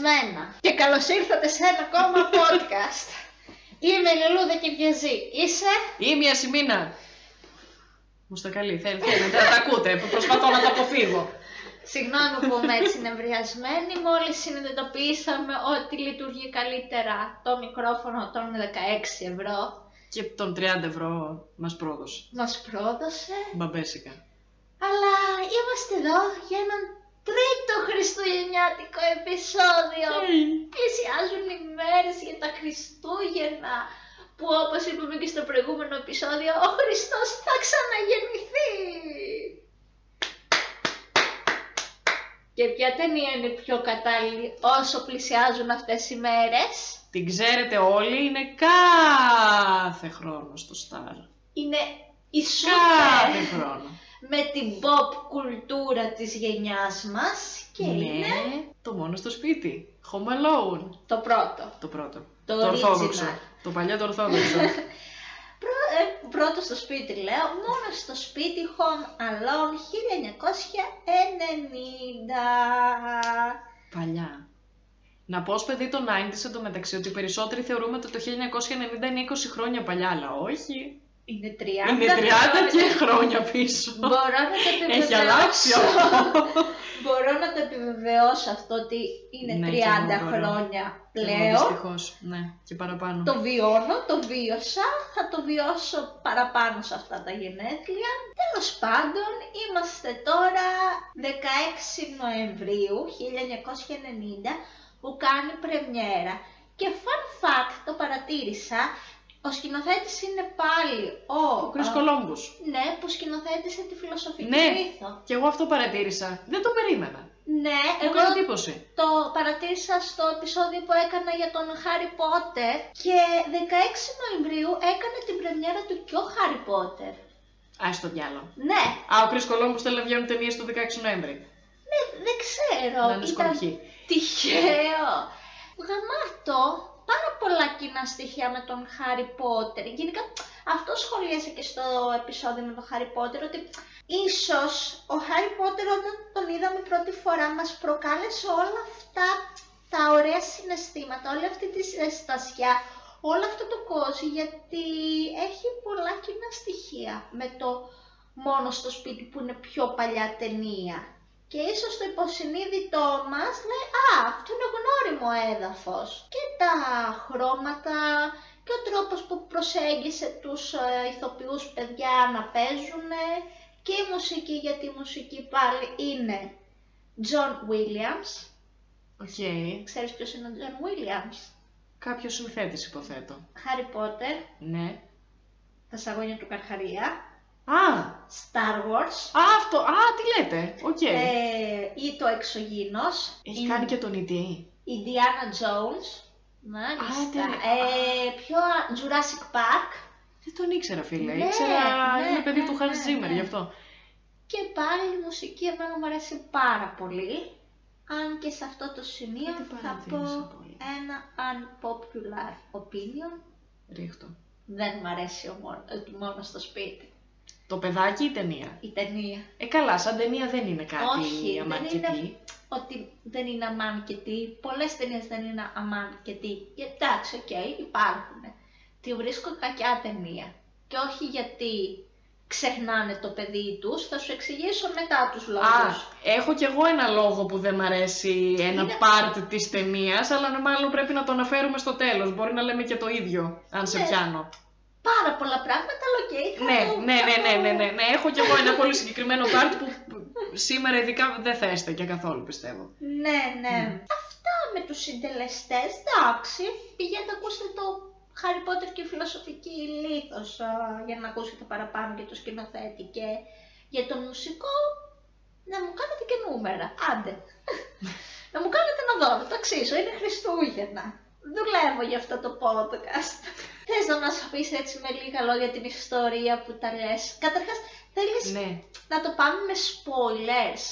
νευριασμένα. Και καλώς ήρθατε σε ένα ακόμα podcast. Είμαι η Λελούδα και Βιαζή. Είσαι; Είμαι η Ασημίνα. Μου στα καλή, θέλει, θέλει, δεν τα ακούτε, προσπαθώ να το αποφύγω. Συγγνώμη που είμαι έτσι νευριασμένη, μόλις συνειδητοποιήσαμε ότι λειτουργεί καλύτερα το μικρόφωνο των 16 ευρώ. Και των 30 ευρώ μας πρόδωσε. Μας πρόδωσε. Μπαμπέσικα. Αλλά είμαστε εδώ για έναν τρίτο χριστουγεννιάτικο επεισόδιο. Πλησιάζουν οι μέρες για τα Χριστούγεννα που όπως είπαμε και στο προηγούμενο επεισόδιο ο Χριστός θα ξαναγεννηθεί. Και ποια ταινία είναι πιο κατάλληλη όσο πλησιάζουν αυτές οι μέρες; Την ξέρετε όλοι, είναι κάθε χρόνο στο Star. Είναι η Κάθε σούπερ χρόνο. με την pop κουλτούρα της γενιάς μας και ναι, είναι το μόνο στο σπίτι. Home Alone. το πρώτο. Το πρώτο. Το ορθόδοξο. original. Το παλιό το ορθόδοξο. Πρω- ε, πρώτο στο σπίτι λέω, μόνο στο σπίτι Home Alone 1990. Παλιά. Να πω ως παιδί το 90s εντωμεταξύ ότι οι περισσότεροι θεωρούμε ότι το 1990 είναι 20 χρόνια παλιά, αλλά όχι. Είναι 30 Είναι 30 και χρόνια πίσω. Μπορώ να το επιβεβαιώσω. Έχει αλλάξει αυτό. Μπορώ να το επιβεβαιώσω αυτό ότι είναι Ναι, 30 και εγώ μπορώ. χρόνια Εγώ πλέον. δυστυχώς, ναι, και παραπάνω. Το βιώνω, το βίωσα, θα το βιώσω παραπάνω σε αυτά τα γενέθλια. Τέλος πάντων, είμαστε τώρα 16 Νοεμβρίου 1990 που κάνει πρεμιέρα. Και fun fact, το παρατήρησα, ο σκηνοθέτης είναι πάλι ο... Ο Chris Columbus. Ναι, που σκηνοθέτησε τη φιλοσοφική Ναι, μύθο. και εγώ αυτό παρατήρησα. Δεν το περίμενα. Ναι, Μου εγώ έκανε εντύπωση. το παρατήρησα στο επεισόδιο που έκανα για τον Χάρι Πότερ και 16 Νοεμβρίου έκανε την πρεμιέρα του και ο Χάρι Πότερ. Α, στο διάλογο. Ναι, Α, ο Chris Columbus θέλει να βγαίνουν ταινίες το 16 Νοέμβρη. ναι, δεν ξέρω. Να είναι ήταν σκορπιή. τυχαίο. Γαμάτο, πάρα πολλά κοινά στοιχεία με τον Χάρι Πότερ. Γενικά, αυτό σχολίασε και στο επεισόδιο με τον Χάρι Πότερ ότι ίσως ο Χάρι Πότερ όταν τον είδαμε πρώτη φορά μας προκάλεσε όλα αυτά τα ωραία συναισθήματα, όλη αυτή τη ζεστασιά, όλο αυτό το κόσμο γιατί έχει πολλά κοινά στοιχεία με το μόνο στο σπίτι που είναι πιο παλιά ταινία. Και ίσως το υποσυνείδητό μας λέει «Α, αυτό είναι γνώριμο έδαφος». Και τα χρώματα και ο τρόπος που προσέγγισε τους ε, ηθοποιούς παιδιά να παίζουν και η μουσική, γιατί η μουσική πάλι είναι John Williams. OK. Ξέρεις ποιος είναι ο John Williams? Κάποιος συνθέτης υποθέτω. Harry Potter, Ναι. τα σαγόνια του Καρχαρία, Α, Star Wars α, αυτό, α, τι λέτε. Οκ. ε, ή το Εξωγήινος. Έχει η- κάνει και τον E E.T. Indiana Jones. Μάλιστα. Α, τι- ε, πιο α- Jurassic Park. Δεν τον ήξερα, φίλε. Ναι, ήξερα, ναι, είναι παιδί ναι, του Hans ναι, Zimmer, ναι. γι' αυτό. Και πάλι η μουσική εμένα μου αρέσει πάρα πολύ. Αν και σε αυτό το σημείο Δεν τη θα πω παρατήρησα πολύ. ένα unpopular opinion. Ρίχ' το. Δεν μου αρέσει ο μόνο, ε, μόνο στο σπίτι. Το παιδάκι ή η ταινία; Η ταινία. Ε, καλά, σαν ταινία δεν είναι κάτι Όχι, δεν αμάν και τι. είναι ότι δεν είναι αμάν και τι. Πολλές ταινίες δεν είναι αμάν και τι. Και εντάξει, οκ, υπάρχουν. Τη βρίσκω κακιά ταινία. Και όχι γιατί ξεχνάνε το παιδί τους, θα σου εξηγήσω μετά τους Α, λόγους. έχω κι εγώ ένα λόγο που δεν μ' αρέσει ένα Είναι- part της ταινίας, αλλά μάλλον πρέπει να το αναφέρουμε στο τέλος. Μπορεί να λέμε και το ίδιο, αν σε Ναι. πιάνω. Πάρα πολλά πράγματα, αλλά οκ. θα Ναι, το- ναι, θα ναι, ναι, το- ναι, ναι, ναι. Έχω κι εγώ ένα πολύ συγκεκριμένο part που σήμερα ειδικά δεν θα έστεκε καθόλου, πιστεύω. Ναι, ναι. Αυτά με τους συντελεστές, εντάξει. Πηγαίνετε ακούστε το Harry Potter και η φιλοσοφική λίθος α, για να ακούσετε παραπάνω για το σκηνοθέτη και για τον μουσικό να μου κάνετε και νούμερα. Άντε. να μου κάνετε ένα δώρο, το αξίζω, είναι Χριστούγεννα. Δουλεύω για αυτό το podcast. Θες να μας πεις έτσι με λίγα λόγια την ιστορία που τα λες. Καταρχάς, θέλεις Ναι. να το πάμε με spoilers.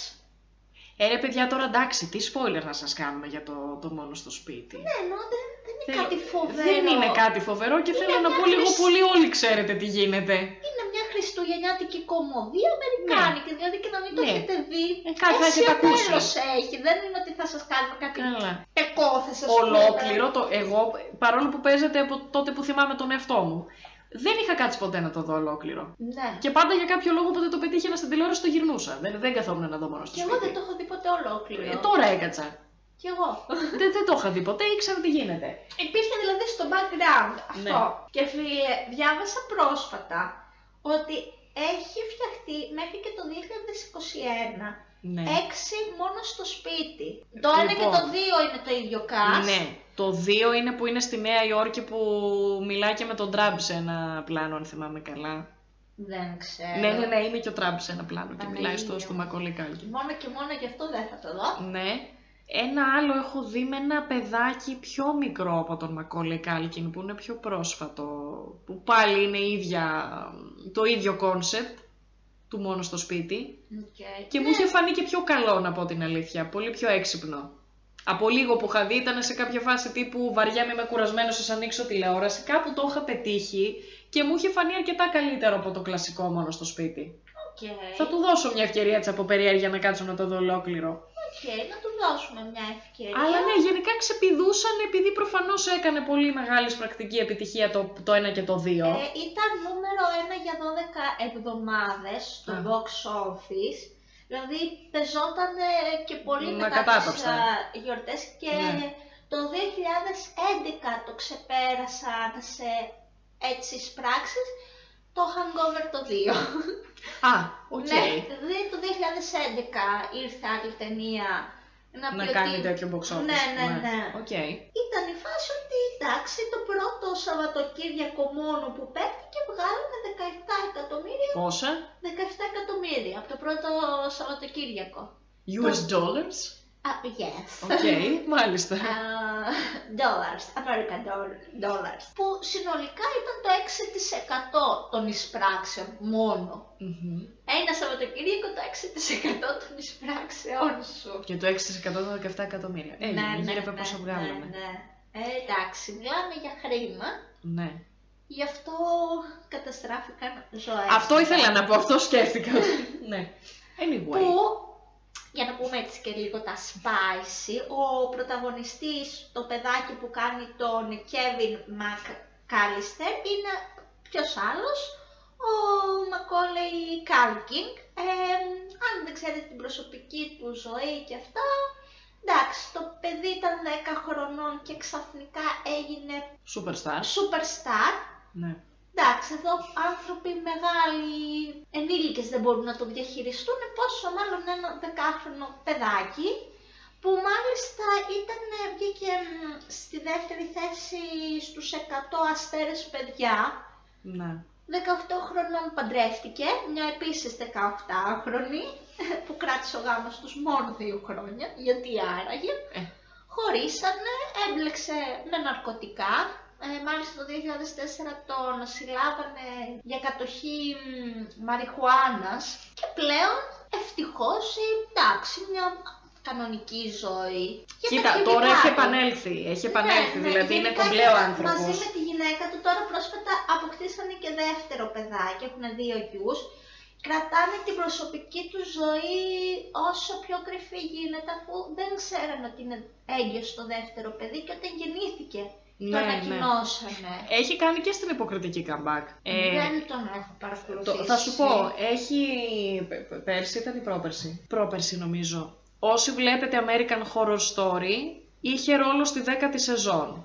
Ε, ρε παιδιά, τώρα εντάξει, τι spoiler να σας κάνουμε για το, το μόνο στο σπίτι; Ναι, ενώ δεν, δεν είναι Θέλω- κάτι φοβερό. Δεν είναι κάτι φοβερό και Είναι θέλω να μια πω λίγο χρυσ- πολύ όλοι ξέρετε τι γίνεται. Είναι μια χριστουγεννιάτικη κομμωδία αμερικάνικη, δηλαδή και να μην το Ναι. έχετε δει. Ε, κάτι θα έτσι έχετε ο ακούσει. τέλος έχει, δεν είναι ότι θα σας κάνουμε κάτι Καλά. τεκό, θα σας Ολόκληρο, το, εγώ, παρόλο που παίζεται από τότε που θυμάμαι τον εαυτό μου, δεν είχα κάτσει ποτέ να το δω ολόκληρο. Ναι. Και πάντα για κάποιο λόγο όποτε το πετύχαινα στην τηλεόραση το γυρνούσα. Δεν, δεν καθόμουν να δω μόνο στο Και εγώ σπίτι. δεν το έχω δει ποτέ ολόκληρο. Ε, τώρα έκατσα. Κι εγώ. δεν, δεν το είχα δει ποτέ, ήξερα τι γίνεται. Υπήρχε δηλαδή στο background αυτό. Ναι. Και φίλε, διάβασα πρόσφατα ότι έχει φτιαχτεί μέχρι και το 2021 Ναι. έξι μόνο στο σπίτι. Το ένα και Λοιπόν. το δύο είναι το ίδιο cast. Ναι. Το 2 είναι που είναι στη Νέα Υόρκη που μιλάει και με τον Τραμπ σε ένα πλάνο, αν θυμάμαι καλά. Δεν ξέρω. Ναι, ναι, ναι, είναι και ο Τραμπ σε ένα πλάνο και Παναγία μιλάει στο, μου. στο Μακόλι Κάλκιν. Μόνο και μόνο γι' αυτό δεν θα το δω. Ναι. Ένα άλλο έχω δει με ένα παιδάκι πιο μικρό από τον Μακόλι Κάλκιν που είναι πιο πρόσφατο. Που πάλι είναι η ίδια, το ίδιο concept του μόνο στο σπίτι. Okay. Και μου είχε φανεί και πιο καλό να πω την αλήθεια. Πολύ πιο έξυπνο. Από λίγο που είχα δει ήταν σε κάποια φάση τύπου βαριά είμαι κουρασμένος ας ανοίξω τηλεόραση. Κάπου το είχα πετύχει και μου είχε φανεί αρκετά καλύτερο από το κλασικό μόνο στο σπίτι. Okay. Θα του δώσω μια ευκαιρία έτσι από περιέργεια να κάτσω να το δω ολόκληρο. Okay, να του δώσουμε μια ευκαιρία. Αλλά ναι, γενικά ξεπηδούσαν επειδή προφανώς έκανε πολύ μεγάλης πρακτική επιτυχία το, το ένα και το δύο. Ε, ήταν νούμερο ένα για 12 εβδομάδες στο Α. box office. Δηλαδή πεζόταν ε, και πολύ Μα μετά τις κατάτοξα. α, γιορτές και Ναι. το 2011 το ξεπέρασαν σε έτσι πράξεις το Hangover το 2. Α, οκ. Ναι, δηλαδή το 2011 ήρθε άλλη ταινία να, Να πει κάνει ότι- τέτοιο box office. Ναι, ναι, ναι. Οκ. Ήταν η φάση ότι εντάξει το πρώτο Σαββατοκύριακο μόνο που παίχτηκε βγάλαμε 17 εκατομμύρια, Πόσα; 17 εκατομμύρια από το πρώτο Σαββατοκύριακο. US dollars? Α, yes. Οκ, μάλιστα. Α, dollars, American doll- dollars. Που συνολικά ήταν το 6% των εισπράξεων μόνο. Μμμ. Ένα Σαββατοκύριακο το 6% των εισπράξεών σου. Και το 6% των 17 εκατομμύρια. Ε, ναι, γύρευε πόσο βγάλαμε. Ναι, ναι. Ε, εντάξει, μιλάμε για χρήμα. Ναι. Γι' αυτό καταστράφηκαν ζωές. Αυτό ήθελα να πω, αυτό σκέφτηκα. ναι. Anyway. Που, για να πούμε έτσι και λίγο τα spicy, ο πρωταγωνιστής, το παιδάκι που κάνει τον Kevin McCallister, είναι ποιος άλλος, ο Macaulay Culkin. Ε, αν δεν ξέρετε την προσωπική του ζωή και αυτά, εντάξει, το παιδί ήταν 10 χρονών και ξαφνικά έγινε Superstar. superstar. Ναι. Εντάξει, εδώ άνθρωποι μεγάλοι ενήλικες δεν μπορούν να το διαχειριστούν, πόσο μάλλον ένα δεκάχρονο παιδάκι, που μάλιστα ήταν, βγήκε μ, στη δεύτερη θέση στους 100 αστέρες παιδιά. Ναι. 18 χρονών παντρεύτηκε, μια επίσης 18χρονη, που κράτησε ο γάμος τους μόνο δύο χρόνια, γιατί άραγε. Ε. Χωρίσανε, έμπλεξε με ναρκωτικά. Ε, μάλιστα το 2004 τον συλλάβανε για κατοχή μ, μαριχουάνας και πλέον ευτυχώς εντάξει μια κανονική ζωή. Και Κοίτα, τα τώρα φιλικά έχει του. επανέλθει. Έχει επανέλθει, Ναι, ναι, δηλαδή είναι γενικά κομπλέ ο ήταν άνθρωπος. Μαζί με τη γυναίκα του τώρα πρόσφατα αποκτήσανε και δεύτερο παιδάκι, έχουν δύο γιους. Κρατάνε την προσωπική του ζωή όσο πιο κρυφή γίνεται αφού δεν ξέραν ότι είναι έγκυος το δεύτερο παιδί και όταν γεννήθηκε το Ναι, ναι. ανακοινώσανε. Έχει κάνει και στην υποκριτική comeback. Ε, δεν τον έχω παρακολουθήσει. το, θα σου πω, έχει. πε- πε- Πέρσι ήταν ή πρόπερσι. Πρόπερσι νομίζω. Όσοι βλέπετε American Horror Story, είχε ρόλο στη δέκατη σεζόν.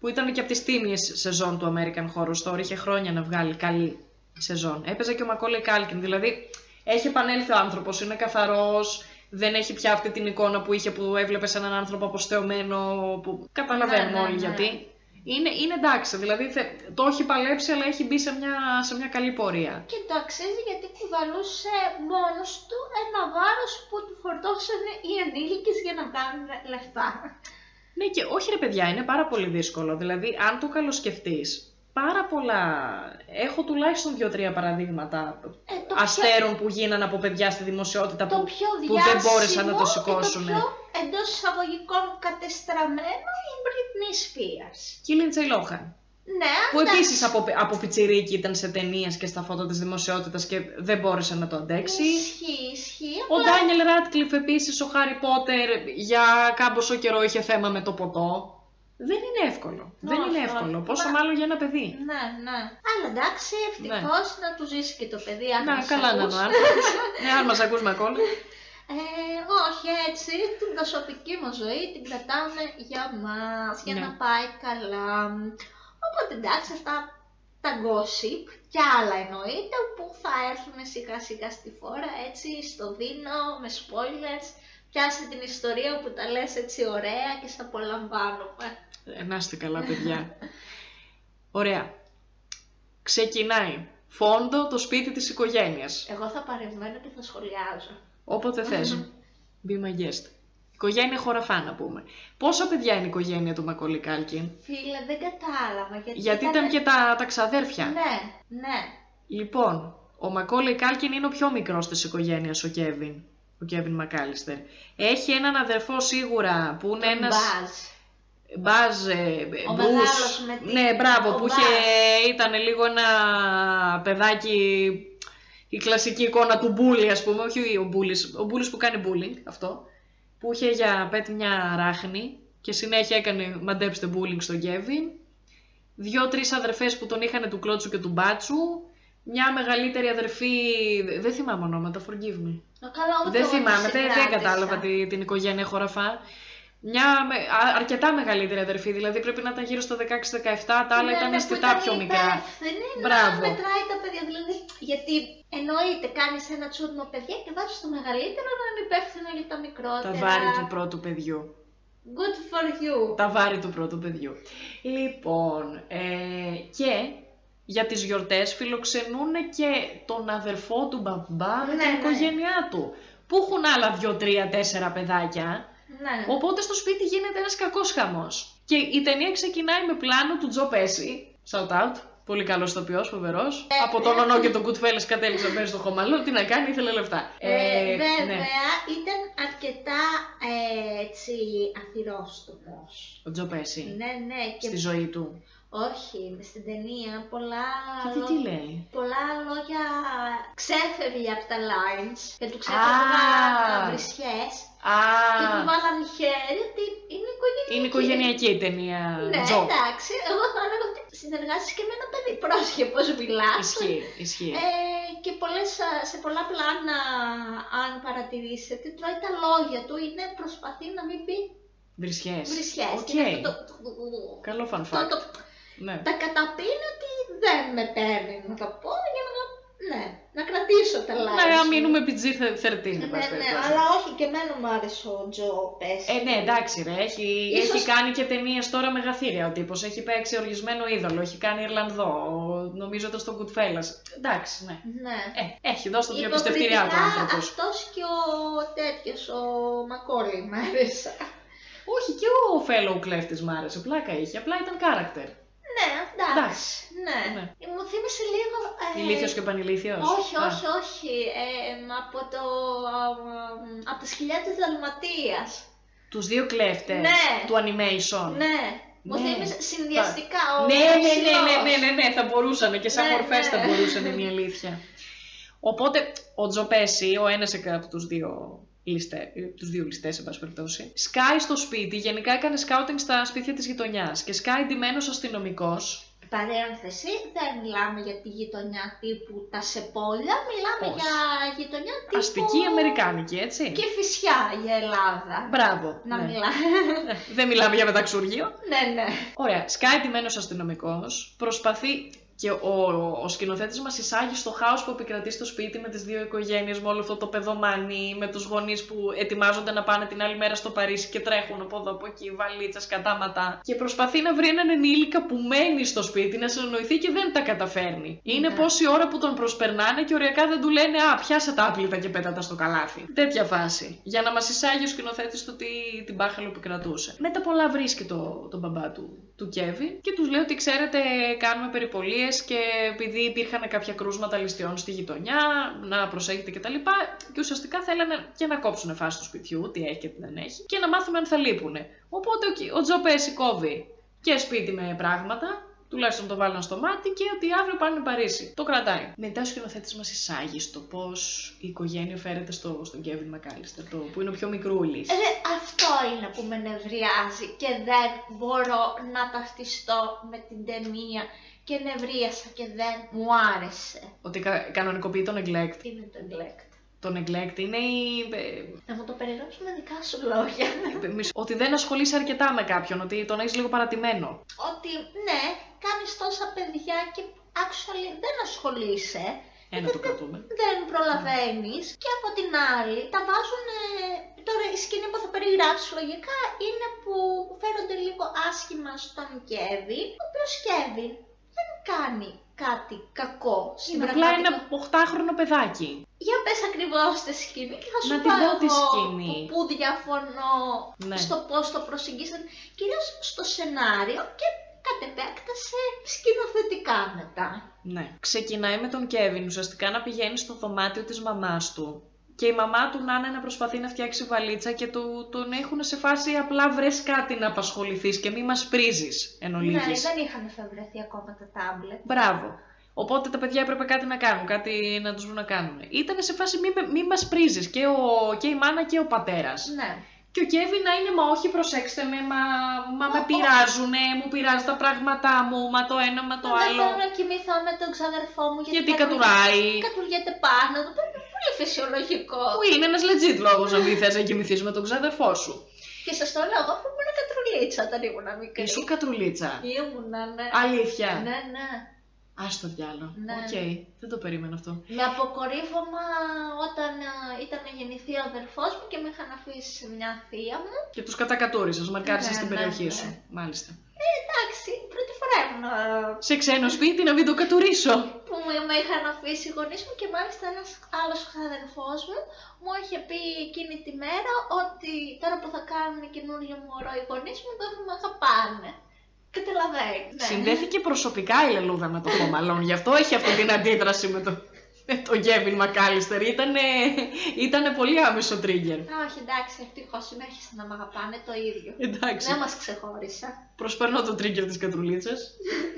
Που ήταν και από τις τίμιες σεζόν του American Horror Story. Είχε χρόνια να βγάλει καλή σεζόν. Έπαιζε και ο Macaulay Culkin. Δηλαδή, έχει επανέλθει ο άνθρωπος, είναι καθαρός, δεν έχει πια αυτή την εικόνα που είχε που έβλεπες έναν άνθρωπο αποστεωμένο, που καταλαβαίνουμε Ναι, ναι, όλοι ναι. γιατί. Είναι, είναι εντάξει, δηλαδή θε- το έχει παλέψει, αλλά έχει μπει σε μια, σε μια καλή πορεία. Και το αξίζει γιατί κουβαλούσε μόνος του ένα βάρος που του φορτώσανε οι ενήλικες για να κάνουν λεφτά. Ναι, και όχι ρε παιδιά, είναι πάρα πολύ δύσκολο. Δηλαδή, αν το καλοσκεφτείς, πάρα πολλά. Έχω τουλάχιστον δύο-τρία παραδείγματα Ε, το αστέρων που γίνανε από παιδιά στη δημοσιότητα το που, πιο που δεν μπόρεσαν να το διάσημο σηκώσουν. Και το πιο εντός εισαγωγικών κατεστραμμένο η Britney Spears. Και η Lindsay Lohan. Ναι, Που εντάξει. επίσης από, από πιτσιρίκι ήταν σε ταινίες και στα φώτα της δημοσιότητας και δεν μπόρεσε να το αντέξει. Ισχύει, ισχύει. Ο απλά- Ντάνιελ Ράτκλιφ επίσης, ο Χάρι Πότερ, για κάμποσο καιρό είχε θέμα με το ποτό. Δεν είναι εύκολο. δεν Όχι, είναι όχι. εύκολο. Πόσο Μα- μάλλον για ένα παιδί. Ναι, ναι. Αλλά εντάξει, ευτυχώς να του ζήσει και το παιδί. Αν Να, μας καλά να ακούς. είναι ο άνθρωπος. ναι, αν μας ακούς Μακόλ. Ε, όχι έτσι, την προσωπική μας ζωή την κρατάμε για μας, για Ναι. να πάει καλά. Οπότε εντάξει, αυτά τα gossip και άλλα εννοείται που θα έρθουν σιγά σιγά στη φόρα έτσι στο δίνο με spoilers. Πιάσε την ιστορία που τα λες έτσι ωραία και σε απολαμβάνουμε. Ε, να είστε καλά, παιδιά. Ωραία. Ξεκινάει. Φόντο το σπίτι της οικογένειας. Εγώ θα παρεμβαίνω και θα σχολιάζω. Όποτε θες. Be my guest. Οικογένεια Χωραφά να πούμε. Πόσα παιδιά είναι η οικογένεια του Μακολί Κάλκιν; Φίλε, δεν κατάλαβα γιατί, Γιατί ήταν και τα, τα ξαδέρφια. Ναι, ναι. Λοιπόν, ο Μακόλι Κάλκιν είναι ο πιο μικρός της οικογένειας, ο Κέβιν. Ο Κέβιν Μακάλιστερ. Έχει έναν αδερφό σίγουρα που είναι Τον ένας... Μπάζ. Μπάζ, ε, Ο Μπαζ. μεγάλος με την- Ναι, μπράβο, ο που Μπάζ. είχε, ήταν λίγο ένα παιδάκι, η κλασική εικόνα του μπούλι, ας πούμε, όχι ο μπούλης, ο μπούλης που κάνει bullying, αυτό, που είχε για πέτ μια ράχνη και συνέχεια έκανε μαντέψτε bullying στον Κέβιν. Δύο-τρεις αδερφές που τον είχαν του Κλώτσου και του Μπάτσου. Μια μεγαλύτερη αδερφή, δεν θυμάμαι ονόματα, forgive me. Να καλά, ούτε Δεν εγώ θυμάμαι, τη δεν, δεν συγκράτησα. κατάλαβα τη- την οικογένεια χωραφά. Μια με, α- αρκετά μεγαλύτερη αδερφή, δηλαδή πρέπει να ήταν γύρω στο 16-17, τα άλλα Ναι, ήταν ναι, που αισθητά ήταν πιο μικρά. υπεύθυνη Μπράβο. Να μετράει τα παιδιά. Δηλαδή, γιατί εννοείται, κάνεις ένα τσούρνο παιδιά και βάζεις το μεγαλύτερο να είναι υπεύθυνο για τα μικρότερα. Τα βάρη του πρώτου παιδιού. Good for you. Τα βάρη του πρώτου παιδιού. Λοιπόν, ε, και για τις γιορτές φιλοξενούν και τον αδερφό του μπαμπά με Ναι, την ναι. οικογένειά του. Που έχουν άλλα δύο, τρία, τέσσερα παιδάκια. Ναι. Οπότε στο σπίτι γίνεται ένας κακός χαμός. Και η ταινία ξεκινάει με πλάνο του Τζο Πέση. Shout out. Πολύ καλός ηθοποιός, φοβερός. Από τον Ονό και τον Goodfellas κατέληξε να παίζει στο χωμαλό. Τι να κάνει, ήθελε λεφτά. Ε, ναι. βέβαια, ήταν αρκετά ε, έτσι αθυρόστομος. Ο Τζο Πέση. Ναι, ναι, και Στη ζωή του. όχι, στην ταινία πολλά Και τι, τι λέει; πολλά λόγια ξέφευγε από τα lines και του Α. ξέφευγαν βρισιές Α, και του βάλανε χέρι ότι είναι οικογενειακή. είναι οικογενειακή η ταινία. Ναι, Τζο. εντάξει, εγώ θα έλεγα ότι συνεργάζεσαι και με ένα παιδί πρόσεχε πώς μιλάς. Ισχύει, ισχύει. Ε, και πολλές, α, σε πολλά πλάνα, αν παρατηρήσετε, τρώει τα λόγια του, είναι προσπαθεί να μην πει Βρισιές. βρισιές. Οκ. Και είναι αυτό το- το- το- Καλό fun το- fact. το- Ναι. τα καταπίνει ότι δεν με παίρνει να τα πω για να, ναι, να κρατήσω τα λάθη. Να μείνουμε PG-13, εν Ναι, πάση ναι, περιπτώσει. αλλά όχι και εμένα μου άρεσε ο Τζο Πες. Ε, ναι, εντάξει, ρε. Έχει, Ίσως- έχει κάνει και ταινίες τώρα μεγαθύρια ο τύπος. Έχει παίξει οργισμένο είδωλο. Έχει κάνει Ιρλανδό. Νομίζω ήταν στο Goodfellas. Εντάξει, ναι. Ναι. Ε, έχει δώσει το διαπιστευτήριά του Υποκριτικά άνθρωπος. αυτός και ο τέτοιος, ο Μακόλι μ' άρεσε. Όχι, και ο fellow κλέφτης μ' άρεσε. Πλάκα είχε. Απλά ήταν character. Ναι, εντάξει. Εντάξει. Ναι. Ναι. Μου θύμισε λίγο... Ε, Ηλίθιος και πανηλήθιο. Όχι, όχι, όχι. Ε, από το... α, από τα σκυλιά της Δαλματίας. Τους δύο κλέφτες Ναι. του animation. Ναι. Μου Ναι. θύμισε συνδυαστικά ο Ναι, ναι, ναι, ναι, ψηλός. ναι, ναι, ναι, θα μπορούσαν και σαν Ναι, μορφές θα ναι. μπορούσαν, είναι η αλήθεια. Οπότε, ο Τζοπέση, ο ένας από τους δύο ληστέ, τους δύο ληστές, σε πάση περιπτώσει, σκάει στο σπίτι, γενικά έκανε σκάουτινγκ στα σπίτια της γειτονιάς και σκάει ντυμένος αστυνομικός, Παρένθεση, δεν μιλάμε για τη γειτονιά τύπου τα Σεπόλια, μιλάμε Όχι. για γειτονιά τύπου... αστική αμερικάνικη, έτσι. Και φυσιά για Ελλάδα. Μπράβο. Να ναι. μιλάμε. Ε, Δεν μιλάμε για μεταξούργιο. ναι, ναι. Ωραία, σκάει ντυμένος αστυνομικός, προσπαθεί και ο, ο σκηνοθέτης μας εισάγει στο χάος που επικρατεί στο σπίτι με τις δύο οικογένειες, με όλο αυτό το παιδομάνι, με τους γονείς που ετοιμάζονται να πάνε την άλλη μέρα στο Παρίσι και τρέχουν από εδώ από εκεί, βαλίτσες, κατάματα. Και προσπαθεί να βρει έναν ενήλικα που μένει στο σπίτι, να συνεννοηθεί και δεν τα καταφέρνει. Είναι Ναι. πόση ώρα που τον προσπερνάνε και οριακά δεν του λένε Α, πιάσε τα άπλυτα και πέτα τα στο καλάθι. Τέτοια φάση. Για να μας εισάγει ο σκηνοθέτης το τι την μπάχαλο επικρατούσε. Μετά πολλά βρίσκει το, τον μπαμπά του, του Κέβι και τους λέει ότι ξέρετε, κάνουμε περιπολίες και επειδή υπήρχαν κάποια κρούσματα ληστειών στη γειτονιά, να προσέχετε κτλ. Και, και ουσιαστικά θέλανε και να κόψουν φάση του σπιτιού, τι έχει και τι δεν έχει, και να μάθουμε αν θα λείπουνε. Οπότε ο, Κι- ο Τζο Πέση κόβει και σπίτι με πράγματα, τουλάχιστον το βάλαν στο μάτι και ότι αύριο πάνε Παρίσι. Το κρατάει. Μετά ο σκηνοθέτης μας εισάγει στο πώς η οικογένεια φέρεται στο, στον Κέβιν Μακάλιστερ, το, που είναι ο πιο μικρούλης. Ρε, αυτό είναι που με νευριάζει και δεν μπορώ να ταυτιστώ με την ταινία και νευρίασα και δεν μου άρεσε. Ότι κα, κανονικοποιεί τον neglect. Τι είναι το neglect; Το neglect είναι η. ε, Να μου το περιγράψει με δικά σου λόγια. ε, μισ- ότι δεν ασχολείσαι αρκετά με κάποιον, ότι τον έχεις λίγο παρατημένο. Ότι ναι, κάνεις τόσα παιδιά και actually δεν ασχολείσαι. Ένα το κρατούμε. δεν προλαβαίνεις και από την άλλη τα βάζουν τώρα η σκηνή που θα περιγράψεις λογικά είναι που φέρονται λίγο άσχημα στον Κέβιν ο οποίος Κέβιν δεν κάνει κάτι κακό στην Είναι απλά ένα πραγματικότητα. 8χρονο παιδάκι. Για πες ακριβώς τη σκηνή και θα σου Να πω την πω τη εγώ σκηνή. που, που διαφωνώ Ναι. στο πώς το προσεγγίσαν κυρίως στο σενάριο και κατ' επέκταση σκηνοθετικά μετά. Ναι. Ξεκινάει με τον Κέβιν ουσιαστικά να πηγαίνει στο δωμάτιο της μαμάς του. Και η μαμά του να είναι να προσπαθεί να φτιάξει βαλίτσα και του, τον έχουν σε φάση απλά βρες κάτι να απασχοληθείς και μη μας πρίζεις εν Ναι, ολίγης. δεν είχαν εφευρεθεί ακόμα τα τάμπλετ. Μπράβο. Οπότε τα παιδιά έπρεπε κάτι να κάνουν, κάτι να τους βρουν να κάνουν. Ήταν σε φάση μη, με- μη μας πρίζεις και, ο, και η μάνα και ο πατέρας. Ναι. Και ο Κέβιν να είναι, μα όχι προσέξτε με, μα, μα με Μα, πειράζουνε, μου πειράζει τα πράγματά μου, μα το ένα, μα το δεν άλλο. θέλω να κοιμηθώ με τον ξαδερφό μου γιατί, Γιατί κατουρ- κατουράει. Κατουριέται πάνω του. Είναι πολύ φυσιολογικό. Που είναι ένας legit λόγος να μην θες να κοιμηθείς με τον ξαδερφό σου. Και σας το λέω εγώ που ήμουν κατρουλίτσα όταν ήμουν μικρή. Ήσουν κατρουλίτσα. Ήμουνα, ναι. Αλήθεια. Ναι, ναι. Ας' το διάλο. Ναι. Οκ, δεν το περίμενα αυτό. Με αποκορύφωμα όταν α, ήταν να γεννηθεί ο αδερφός μου και με είχαν αφήσει σε μια θεία μου. Και τους κατακατούρισες, μαρκάρισες Ναι, την ναι, περιοχή ναι. σου. Μάλιστα. Ε, εντάξει, πρώτη φορά ήμουν α, Σε ξένο σπίτι να μην το κατουρίσω. που με- με είχαν αφήσει οι γονείς μου και μάλιστα ένας άλλος αδερφός μου μου είχε πει εκείνη τη μέρα ότι τώρα που θα κάνουν καινούριο μωρό οι γονείς μου δεν θα με αγαπάνε. Καταλαβαίνεις. Ναι. Συνδέθηκε προσωπικά η Λελούδα με το Home Alone, γι' αυτό έχει αυτή την αντίδραση με το, με τον Γκέβιν Μακάλιστερ. Ήτανε, ήτανε πολύ άμεσο trigger. Όχι, εντάξει, ευτυχώς συνέχισαν να με αγαπάνε το ίδιο. Εντάξει. Δεν μας ξεχώρισα. Προσπερνώ το trigger της κατρουλίτσας.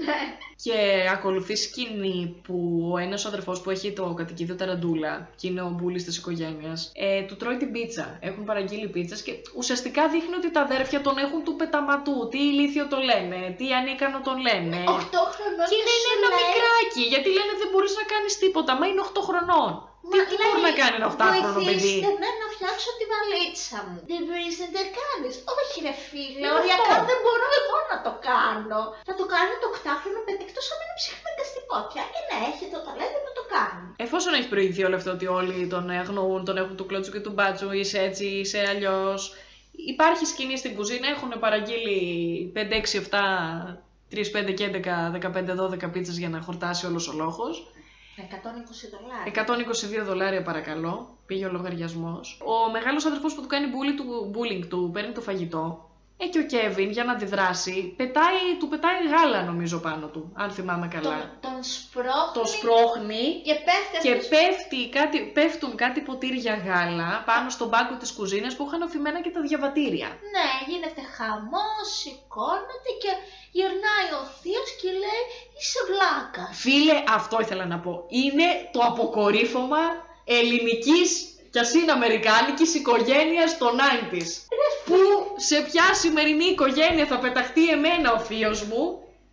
Ναι. Και ακολουθεί σκηνή που ο ένας ο αδερφός που έχει το κατοικίδιο Ταραντούλα και είναι ο μπούλης της οικογένειας, ε, του τρώει την πίτσα. Έχουν παραγγείλει πίτσες και ουσιαστικά δείχνει ότι τα αδέρφια τον έχουν του πεταματού. Τι ηλίθιο το λένε, τι ανίκανο τον λένε. 8 χρονών Και είναι σου ένα λέει, μικράκι, γιατί λένε δεν μπορείς να κάνεις τίποτα, μα είναι 8 χρονών. Τι, «Μα τι λέει, μπορεί να κάνει ένα 8χρονο παιδί. Βοηθήστε με να φτιάξω τη βαλίτσα μου. Δεν μπορείς να τα κάνεις. Όχι ρε φίλε, Είναι οριακά αυτό. δεν μπορώ εγώ να το κάνω. Θα το κάνει το 8χρονο παιδί εκτός αν είναι ψυχαναγκαστικό πια. Και να έχει το ταλέντο να το κάνει. Εφόσον έχει προηγηθεί όλο αυτό ότι όλοι τον αγνοούν, τον έχουν του κλώτσου και του μπάτσου, είσαι έτσι, είσαι αλλιώς. Υπάρχει σκηνή στην κουζίνα, έχουν παραγγείλει 5, 6, 7, 3, 5 και 11, 15, 12 πίτσες για να χορτάσει όλος ο λόγος. 120 δολάρια. 122 δολάρια παρακαλώ, πήγε ο λογαριασμός. Ο μεγάλος αδερφός που του κάνει bully του, bullying του παίρνει το φαγητό. Ε, και ο Κέβιν για να αντιδράσει, πετάει, του πετάει γάλα νομίζω πάνω του, αν θυμάμαι καλά. Τον, τον σπρώχνει Το σπρώχνει και πέφτει και αυτός- πέφτει κάτι, πέφτουν κάτι ποτήρια γάλα πάνω στον πάγκο της κουζίνας που είχαν αφημένα και τα διαβατήρια. Ναι, γίνεται χαμός, σηκώνεται και γυρνάει ο θείος και λέει είσαι βλάκας. Φίλε, αυτό ήθελα να πω. Είναι το αποκορύφωμα ελληνικής κι ας είναι αμερικάνικης οικογένειας των 90's. Που σε ποια σημερινή οικογένεια θα πεταχτεί εμένα ο θείος μου;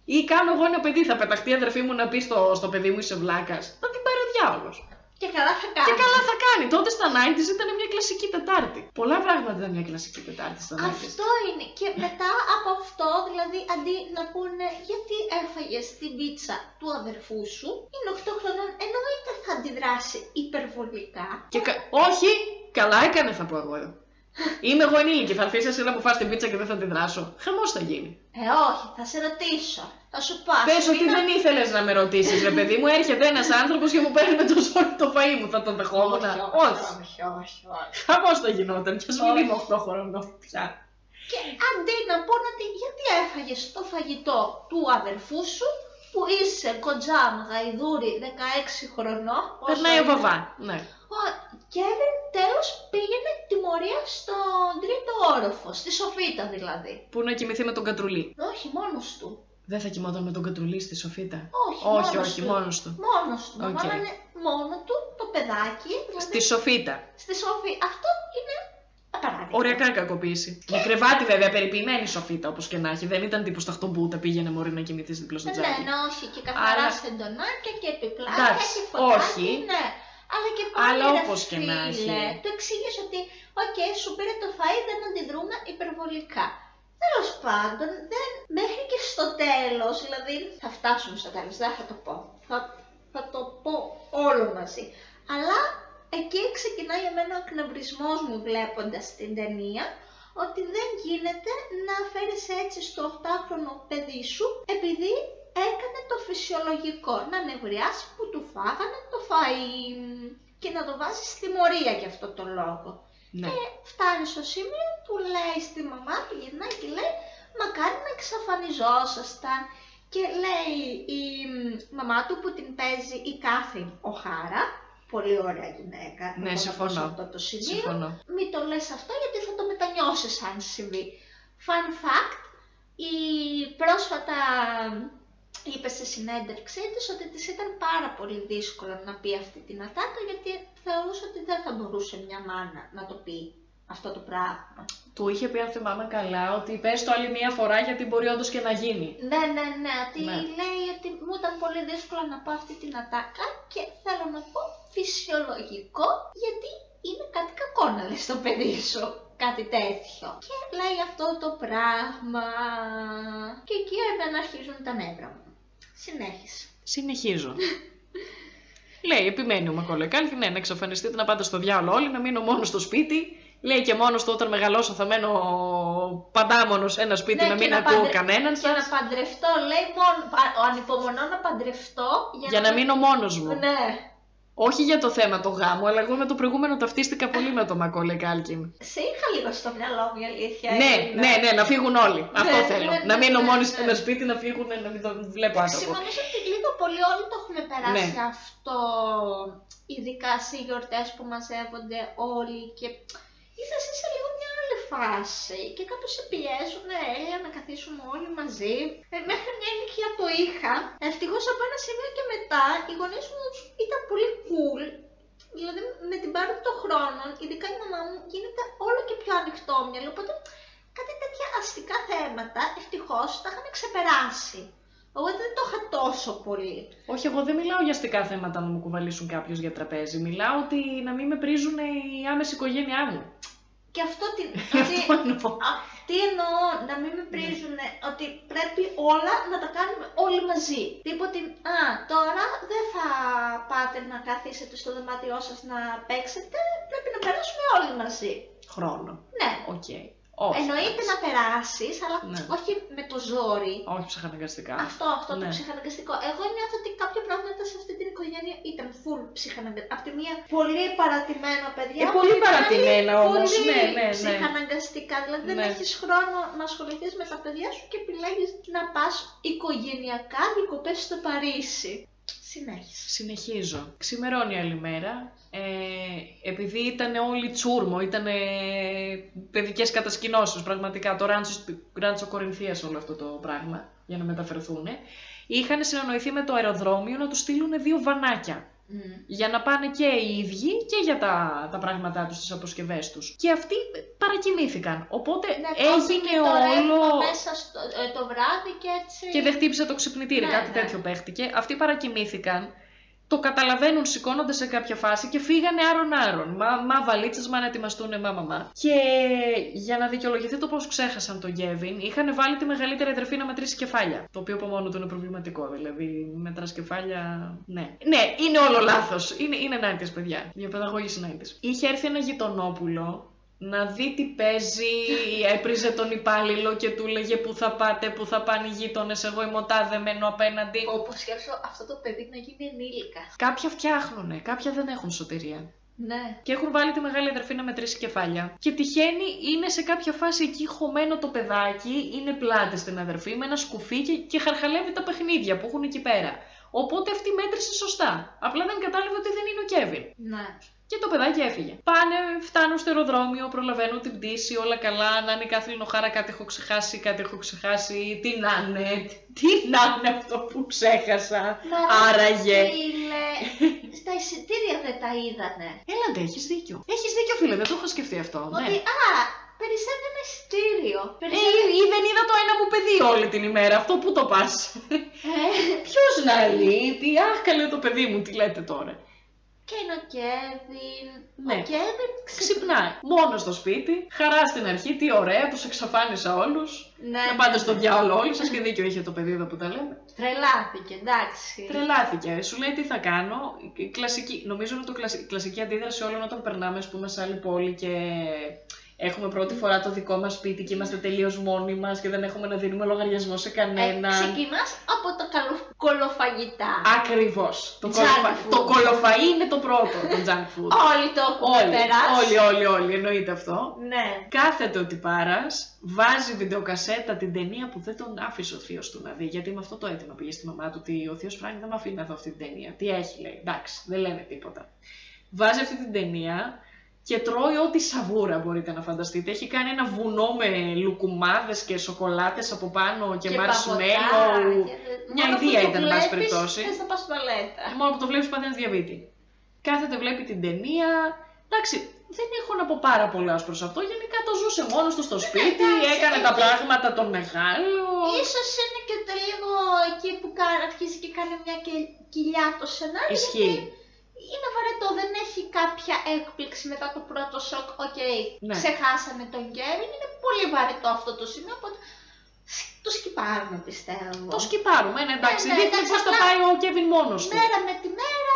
Ή κάνω εγώ ένα παιδί, θα πεταχτεί η αδερφή μου να πει στο, στο παιδί μου είσαι βλάκας; Θα την πάρει ο διάολος. Και καλά θα κάνει. Και καλά θα κάνει. Τότε στα 90's ήταν μια κλασική Τετάρτη. Πολλά πράγματα ήταν μια κλασική Τετάρτη στα 90's. Αυτό είναι. Και μετά από αυτό, δηλαδή, αντί να πούνε γιατί έφαγες την πίτσα του αδερφού σου, είναι 8 χρονών, εννοείται θα αντιδράσει υπερβολικά. Και κα- Όχι, καλά έκανε θα πω εγώ εδώ. Είμαι εγώ ενήλικη, θα αφήσει εσύ να μου φας την πίτσα και δεν θα την δράσω. Χαμός θα γίνει. Ε, όχι, θα σε ρωτήσω. Θα σου πω. ας Πες πούμε, ότι είναι- δεν ήθελες να με ρωτήσεις, ρε παιδί μου, έρχεται ένας άνθρωπος και μου παίρνει με το ζόρι το φαΐ μου, θα τον δεχόμουν. Όχι, Όχι. όχι, όχι, όχι. Χαμός θα γινόταν, κι ας μην Όχι. είμαι 8 χρονών πια. Και αντί να πούνε ότι γιατί έφαγες το φαγητό του αδερφού σου, που είσαι κοντζάμ γαϊδούρι 16 χρονών. όσο Περνάει ο είναι, Βαβά, ναι. Ο Κέβιν τέλος πήγαινε τιμωρία στον τρίτο όροφο, στη Σοφίτα δηλαδή. Που να κοιμηθεί με τον Κατρουλί. Όχι, μόνος του. Δεν θα κοιμόταν με τον κατρουλί στη Σοφίτα; Όχι, όχι, μόνος όχι του. μόνος του. Μόνος του. Οκ. Okay. Βάλανε μόνο του το παιδάκι. Δηλαδή, Στη Σοφίτα. στη Σοφί-. Αυτό είναι απαράδεκτο. Οριακά κακοποίηση. Με κρεβάτι βέβαια, περιποιημένη η Σοφίτα όπως και να έχει. Δεν ήταν τύπου Σταχτομπούτα, πήγαινε μωρή να κοιμηθείς δίπλα στο Ναι, τζάκι. ναι, όχι. Και καθαρά Αλλά- σεντονάκια και επιπλάκια Εντάξει, και φωτάκι. όχι. Ναι. Αλλά και πάλι Αλλά ρε όπως και να φίλε, έχει. Του εξήγησε ότι, οκ, σου πήρε το φαΐ, δεν αντιδρούμε υπερβολικά. Τέλος πάντων, δεν, μέχρι και στο τέλος, δηλαδή θα φτάσουμε στο τέλος, δεν θα το πω. Θα, θα το πω όλο μαζί. Αλλά εκεί ξεκινάει εμένα ο εκνευρισμός μου βλέποντας την ταινία, ότι δεν γίνεται να φέρεις έτσι στο 8χρονο παιδί σου επειδή έκανε το φυσιολογικό, να νευριάσει που του φάγανε το φαΐ και να το βάζει στη μορία για αυτό το λόγο. Ναι. Και φτάνει στο σημείο που λέει στη μαμά του, γυρνάει και λέει «Μακάρι να εξαφανιζόσασταν». Και λέει η μ, μαμά του που την παίζει η Κάθριν Οχάρα, πολύ ωραία γυναίκα, Ναι, να συμφωνώ. σε αυτό το σημείο. Συμφωνώ. Μην το λες αυτό γιατί θα το μετανιώσεις αν συμβεί. Fun fact, η πρόσφατα είπε σε συνέντευξή της ότι της ήταν πάρα πολύ δύσκολο να πει αυτή την ατάκα γιατί θεωρούσε ότι δεν θα μπορούσε μια μάνα να το πει αυτό το πράγμα. Του είχε πει, αν θυμάμαι καλά, ότι πες το άλλη μία φορά γιατί μπορεί όντως και να γίνει. Ναι, ναι, ναι, ότι Ναι. λέει ότι μου ήταν πολύ δύσκολο να πω αυτή την ατάκα και θέλω να πω φυσιολογικό γιατί είναι κάτι κακό να λες στο παιδί σου κάτι τέτοιο. Και λέει αυτό το πράγμα και εκεί εμένα αρχίζουν τα νεύρα μου. Συνέχισε. Συνεχίζω. Λέει, επιμένει ο Μακόλε Κάλκιν, ναι, να εξαφανιστείτε, να πάτε στο διάολο όλοι, να μείνω μόνο στο σπίτι. Λέει και μόνος του όταν μεγαλώσω θα μένω πάντα μόνος σε ένα σπίτι, Ναι, να και μην να ακούω παντρε- κανέναν Και σας, να παντρευτώ, λέει μόνο, πα- ανυπομονώ να παντρευτώ για, για να μείνω μόνος μου. Ναι. Όχι για το θέμα το γάμο, αλλά εγώ με το προηγούμενο ταυτίστηκα πολύ με τον Μακόλε Κάλκιν. Σε είχα λίγο στο μυαλό μου η αλήθεια. Ναι, είναι. ναι, ναι, να φύγουν όλοι. Αυτό Ναι, θέλω. ναι, να ναι, μείνω ναι, μόνη ναι. σε ένα σπίτι, να φύγουν, να μην τον βλέπω άνθρωπο. Νομίζω ότι λίγο πολύ όλοι το έχουμε περάσει Ναι. αυτό, ειδικά σε γιορτές που μαζεύονται όλοι και είσαι εσύ σε λίγο μια άλλη φάση και κάπως σε πιέζουν, ναι, έλα να καθίσουμε όλοι μαζί. Ε, μέχρι μια ηλικία το είχα. Ευτυχώς από ένα σημείο και μετά οι γονείς μου ήταν πολύ cool. Δηλαδή με την πάροδο των χρόνων, ειδικά η μαμά μου γίνεται όλο και πιο ανοιχτόμυαλη, οπότε κάτι τέτοια αστικά θέματα ευτυχώς τα είχαμε ξεπεράσει. Εγώ δεν το είχα τόσο πολύ. Όχι, εγώ δεν μιλάω για αστικά θέματα να μου κουβαλήσουν κάποιος για τραπέζι. Μιλάω ότι να μην με πρίζουν η άμεση οικογένειά μου. Και αυτό τι, ότι, Αυτό εννοώ. α, τι εννοώ, να μην με πρίζουν, ότι πρέπει όλα να τα κάνουμε όλοι μαζί. Τίποτε, α, τώρα δεν θα πάτε να καθίσετε στο δωμάτιό σας να παίξετε, πρέπει να περάσουμε όλοι μαζί. Χρόνο. Ναι, Οκ. Όχι. εννοείται να περάσεις, αλλά Ναι. όχι με το ζόρι. Όχι ψυχαναγκαστικά. Αυτό, αυτό το Ναι. ψυχαναγκαστικό. Εγώ νιώθω ότι κάποια πράγματα σε αυτή την οικογένεια ήταν full ψυχαναγκαστικά. Απ' τη μία πολύ παρατημένα παιδιά. Ε, απ' πολύ την άλλη, παρατημένα όμως, πολύ ναι, ναι, ναι. Ψυχαναγκαστικά. Δηλαδή δεν Ναι. έχεις χρόνο να ασχοληθείς με τα παιδιά σου και επιλέγεις να πας οικογενειακά διακοπές στο Παρίσι. Συνέχισε. Συνεχίζω. Ξημερώνει άλλη μέρα. Ε, επειδή ήταν όλοι τσούρμο, ήταν παιδικές κατασκηνώσεις πραγματικά, το ράντσο, ράντσο Κορινθίας όλο αυτό το πράγμα, για να μεταφερθούν, είχαν συνεννοηθεί με το αεροδρόμιο να τους στείλουν δύο βανάκια. Για να πάνε και οι ίδιοι και για τα, τα πράγματά τους, τις αποσκευές τους. Και αυτοί παρακοιμήθηκαν. Οπότε Ναι, έγινε κόπηκε το ρεύμα όλο... μέσα στο, ε, το βράδυ και έτσι. Και δεν χτύπησε το ξυπνητήρι, Ναι, κάτι ναι. τέτοιο παίχτηκε. Αυτοί παρακοιμήθηκαν, το καταλαβαίνουν σηκώνονται σε κάποια φάση και φύγανε άρον-άρον. Μα, μα βαλίτσες, μα να ετοιμαστούν, μα, μα, μα. Και για να δικαιολογηθεί το πώς ξέχασαν τον Γκέβιν, είχαν βάλει τη μεγαλύτερη αδερφή να μετρήσει κεφάλια. Το οποίο από μόνο του είναι προβληματικό. Δηλαδή, μετράς κεφάλια. Ναι. Ναι, είναι όλο λάθος. Είναι, είναι 90's, παιδιά. Διαπαιδαγώγηση 90's. Είχε έρθει ένα γειτονόπουλο να δει τι παίζει, έπριζε τον υπάλληλο και του λέγε που θα πάτε, που θα πάνε οι γείτονες. Εγώ είμαι ο τάδε, μένω απέναντι. Όπως σκέψω αυτό το παιδί να γίνει ενήλικα. Κάποια φτιάχνουνε, κάποια δεν έχουν σωτηρία. Ναι. Και έχουν βάλει τη μεγάλη αδερφή να μετρήσει κεφάλια. Και τυχαίνει είναι σε κάποια φάση εκεί χωμένο το παιδάκι, είναι πλάτη στην αδερφή με ένα σκουφί και, και χαρχαλεύει τα παιχνίδια που έχουν εκεί πέρα. Οπότε αυτή μέτρησε σωστά. Απλά δεν κατάλαβε ότι δεν είναι ο Κέβιν. Ναι. Και το παιδάκι έφυγε. Πάνε, φτάνουν στο αεροδρόμιο, προλαβαίνουν την πτήση, όλα καλά. Να είναι η Κάθριν Οχάρα, κάτι έχω ξεχάσει, κάτι έχω ξεχάσει. Τι να είναι, τι να είναι αυτό που ξέχασα. Μα Άραγε. Φίλε, στα εισιτήρια δεν τα είδανε. Έλατε, έχεις δίκιο. Έχεις δίκιο, φίλε, δεν το είχα σκεφτεί αυτό. Ότι, Ναι. α, περισσεύει ένα εισιτήριο. Ε, Περισσεύει... ή δεν είδα το ένα μου παιδί όλη την ημέρα. Αυτό που το πας. Ε, Ποιος να λείπει, αχ, καλέ το παιδί μου, τι λέτε τώρα. Και είναι ο Κέβιν. Ναι. Ο Κέβιν ξυπνάει. Ξυπνάει. Μόνο στο σπίτι. Χαρά στην αρχή. Τι ωραία, τους εξαφάνισα όλους. Ναι, Να πάτε ναι, στο ναι. διάολο όλοι σας και δίκιο είχε το παιδί εδώ που τα λέμε. Τρελάθηκε, εντάξει. Τρελάθηκε. Σου λέει τι θα κάνω; Η Κλασική, νομίζω είναι το κλασι- η κλασική αντίδραση όλων όταν περνάμε, ας πούμε, σε άλλη πόλη και έχουμε πρώτη φορά το δικό μας σπίτι και είμαστε τελείως μόνοι μας και δεν έχουμε να δίνουμε λογαριασμό σε Ε, κανέναν. ξεκινάς από τα καλο... κολοφαγητά. Ακριβώς. Το, Junk κολοφα... food. το κολοφαΐ είναι το πρώτο, το junk food. Όλοι το έχουμε όλοι, περάσει. όλοι, όλοι, όλοι, εννοείται αυτό. Ναι. Κάθεται ο τυπάρας, βάζει βιντεοκασέτα την ταινία που δεν τον άφησε ο θείος του να δει. Γιατί με αυτό το αίτημα πήγε στη μαμά του ότι ο θείος Φράνκ δεν με αφήνει να δω αυτή την ταινία. Τι έχει, λέει. Εντάξει, δεν λένε τίποτα. Βάζει αυτή την ταινία και τρώει ό,τι σαβούρα μπορείτε να φανταστείτε. Έχει κάνει ένα βουνό με λουκουμάδες και σοκολάτες από πάνω και, marshmallow. παγωτά, και- Μια Μόνο που ιδέα το ήταν, εν πάση βλέπεις, περιπτώσει. θες να πας τουαλέτα. Ε, Μόνο που το βλέπεις παθαίνεις διαβήτη. Κάθεται, βλέπει την ταινία. Εντάξει, δεν έχω να πω πάρα πολλά ως προς αυτό. Γενικά το ζούσε μόνος του στο σπίτι, εντάξει, έκανε ε, τα ε, πράγματα των μεγάλων. Ίσως είναι και το λίγο εκεί που κα- αρχίζει και κάνει μια και- κοιλιά το σενάριο. Ισχύει. Γιατί Είναι βαρετό, δεν έχει κάποια έκπληξη μετά το πρώτο σοκ. Οκ, Ναι. ξεχάσανε τον Κέβιν. Είναι πολύ βαρετό αυτό το σημείο. Οπότε σ- το σκυπάρουμε πιστεύω. Το σκυπάρουμε, ναι, εντάξει. ναι, δείχνει εντάξει, πώς θα απλά- πάει ο Κέβιν μόνος του. Μέρα με τη μέρα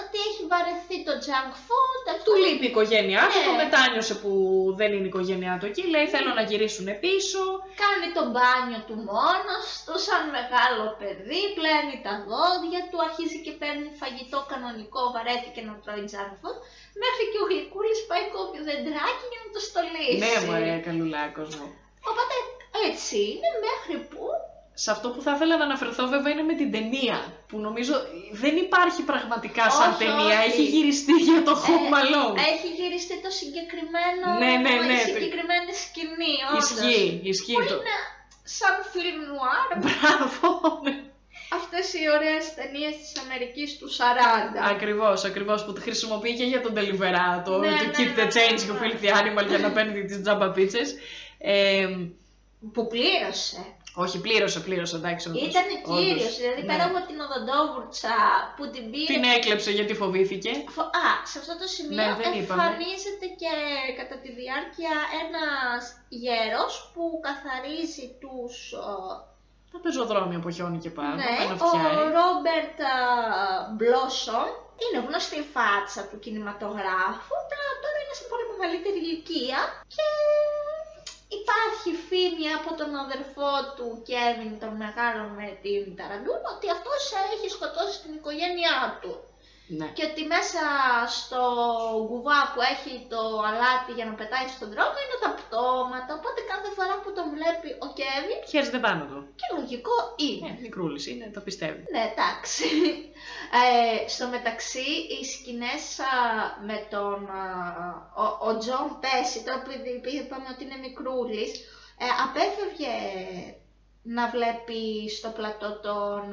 ότι έχει βαρεθεί το junk food. αυτό Του λείπει η οικογένειά του, Ναι. το μετάνιωσε που δεν είναι η οικογένειά του εκεί. Λέει θέλω να γυρίσουν πίσω. Κάνει το μπάνιο του μόνος του, σαν μεγάλο παιδί, πλένει τα δόντια του, αρχίζει και παίρνει φαγητό κανονικό, βαρέθηκε να τρώει junk food, μέχρι και ο Γλυκούλης πάει κόβει δεντράκι για να το στολίσει. Ναι, μωρέ, καλουλάκος μου. Οπότε έτσι είναι μέχρι που Σε αυτό που θα ήθελα να αναφερθώ βέβαια είναι με την ταινία. Που νομίζω δεν υπάρχει πραγματικά σαν Όχι, ταινία. όχι. Έχει γυριστεί για το Home Ε, Alone. έχει γυριστεί το συγκεκριμένο, Ναι, ναι, ναι. η συγκεκριμένη σκηνή, όντως. Ισχύει, ισχύει Που το. είναι σαν φιλμ νουάρ, Μπράβο! ναι. αυτές οι ωραίες ταινίες της Αμερικής του 40. Ακριβώς, ακριβώς που τη χρησιμοποιεί και για τον Deliverado, Ναι, το ναι, Keep the ναι, Change ναι, και ο ναι. Filthy Animal για να παίρνει τις τζάμπα πίτσες. Ε, Που πλήρωσε. Όχι, πλήρωσε, πλήρωσε, εντάξει. όντως, Ήταν όντως. κύριος, δηλαδή Ναι. πέρα από την οδοντόβουρτσα που την πήρε. Την έκλεψε γιατί φοβήθηκε. Φο- Α, σε αυτό το σημείο Ναι, δεν είπαμε. εμφανίζεται και κατά τη διάρκεια ένας γέρος που καθαρίζει τους... ε, Τα πεζοδρόμια που χιόνι και πάνω, ναι, πάει να ο φτιάρει. Ρόμπερτ ε, Μπλόσον είναι γνωστή φάτσα του κινηματογράφου, απλά τώρα είναι σε πολύ μεγαλύτερη ηλικία και υπάρχει φήμη από τον αδερφό του Κέβιν, τον μεγάλο με την Ταραντούλα, ότι αυτός έχει σκοτώσει την οικογένειά του. Ναι. Και ότι μέσα στο κουβά που έχει το αλάτι για να πετάει στον δρόμο είναι τα πτώματα. Οπότε κάθε φορά που τον βλέπει ο Κέβιν, Χαίρεται πάνω του. και λογικό είναι. Ε, μικρούλης είναι, το πιστεύει. Ναι, εντάξει. Ε, στο μεταξύ, οι σκηνές α, με τον... α, ο, ο Τζον Πέσι, τώρα που ήδη- επειδή είπαμε ότι είναι μικρούλης, ε, απέφευγε να βλέπει στο πλατό τον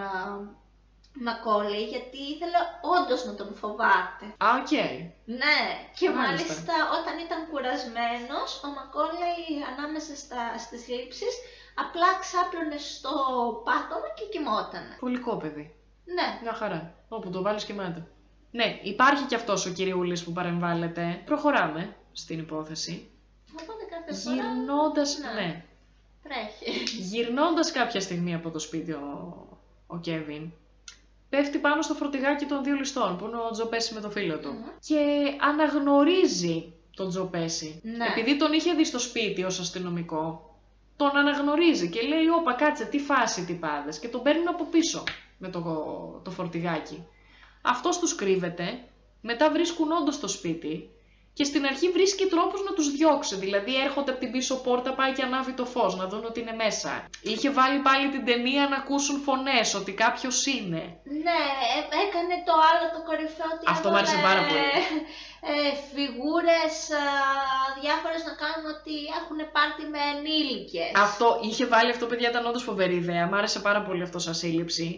α, Μακόλη, γιατί ήθελε όντως να τον φοβάται. Α, οκ. Ναι, και Μάλιστα. μάλιστα όταν ήταν κουρασμένος, ο Μακόλεϊ ανάμεσα στα, στις λήψεις απλά ξάπλωνε στο πάτωμα και κοιμότανε. Πολικό παιδί. Ναι, Μια χαρά. Όπου το βάλεις κοιμάται. Ναι, υπάρχει και αυτός ο κυριούλης που παρεμβάλλεται. Προχωράμε στην υπόθεση. οπότε κάθε φορά; Γυρνώντας, ναι. ναι, τρέχει. γυρνώντας κάποια στιγμή από το σπίτι ο, ο Κέβιν, πέφτει πάνω στο φορτηγάκι των δύο ληστών, που είναι ο Τζοπέση με το φίλο του. Μμμ. Και αναγνωρίζει τον Τζοπέση. Ναι. Επειδή τον είχε δει στο σπίτι ως αστυνομικό, τον αναγνωρίζει και λέει «Όπα, κάτσε, τι φάση τι πάδες» και τον παίρνουν από πίσω με το, το φορτηγάκι. Αυτός τους κρύβεται, μετά βρίσκουν όντως το σπίτι και στην αρχή βρίσκει τρόπους να τους διώξει. Δηλαδή έρχονται από την πίσω πόρτα, πάει και ανάβει το φως, να δουν ότι είναι μέσα. Είχε βάλει πάλι την ταινία να ακούσουν φωνές, ότι κάποιος είναι. Ναι, ε- έκανε το άλλο το κορυφαίο ότι Αυτό μ' άρεσε έβαλε, πάρα πολύ. Ε, φιγούρες α, διάφορες να κάνουν ότι έχουν πάρτι με ενήλικες. Αυτό, είχε βάλει αυτό, παιδιά, ήταν όντως φοβερή ιδέα. Μ' άρεσε πάρα πολύ αυτό σαν σύλληψη.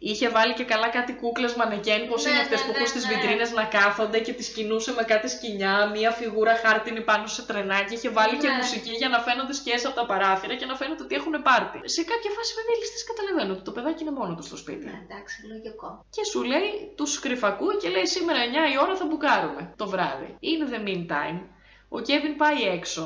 Είχε βάλει και καλά κάτι κούκλες μανεκέν, πώς Ναι, είναι αυτές ναι, που ναι, έχουν στις ναι. βιτρίνες να κάθονται και τις κινούσε με κάτι σκοινιά, μία φιγούρα χάρτινη πάνω σε τρενάκι, είχε βάλει και Ναι. μουσική για να φαίνονται σκιές από τα παράθυρα και να φαίνεται ότι έχουν πάρτι. Σε κάποια φάση βέβαια οι ληστές καταλαβαίνουν ότι το παιδάκι είναι μόνο του στο σπίτι. Ναι, εντάξει, λογικό. Και σου λέει, τους κρυφακούει και λέει σήμερα 9 η ώρα θα μπουκάρουμε το βράδυ. In the meantime, ο Κέβιν πάει έξω,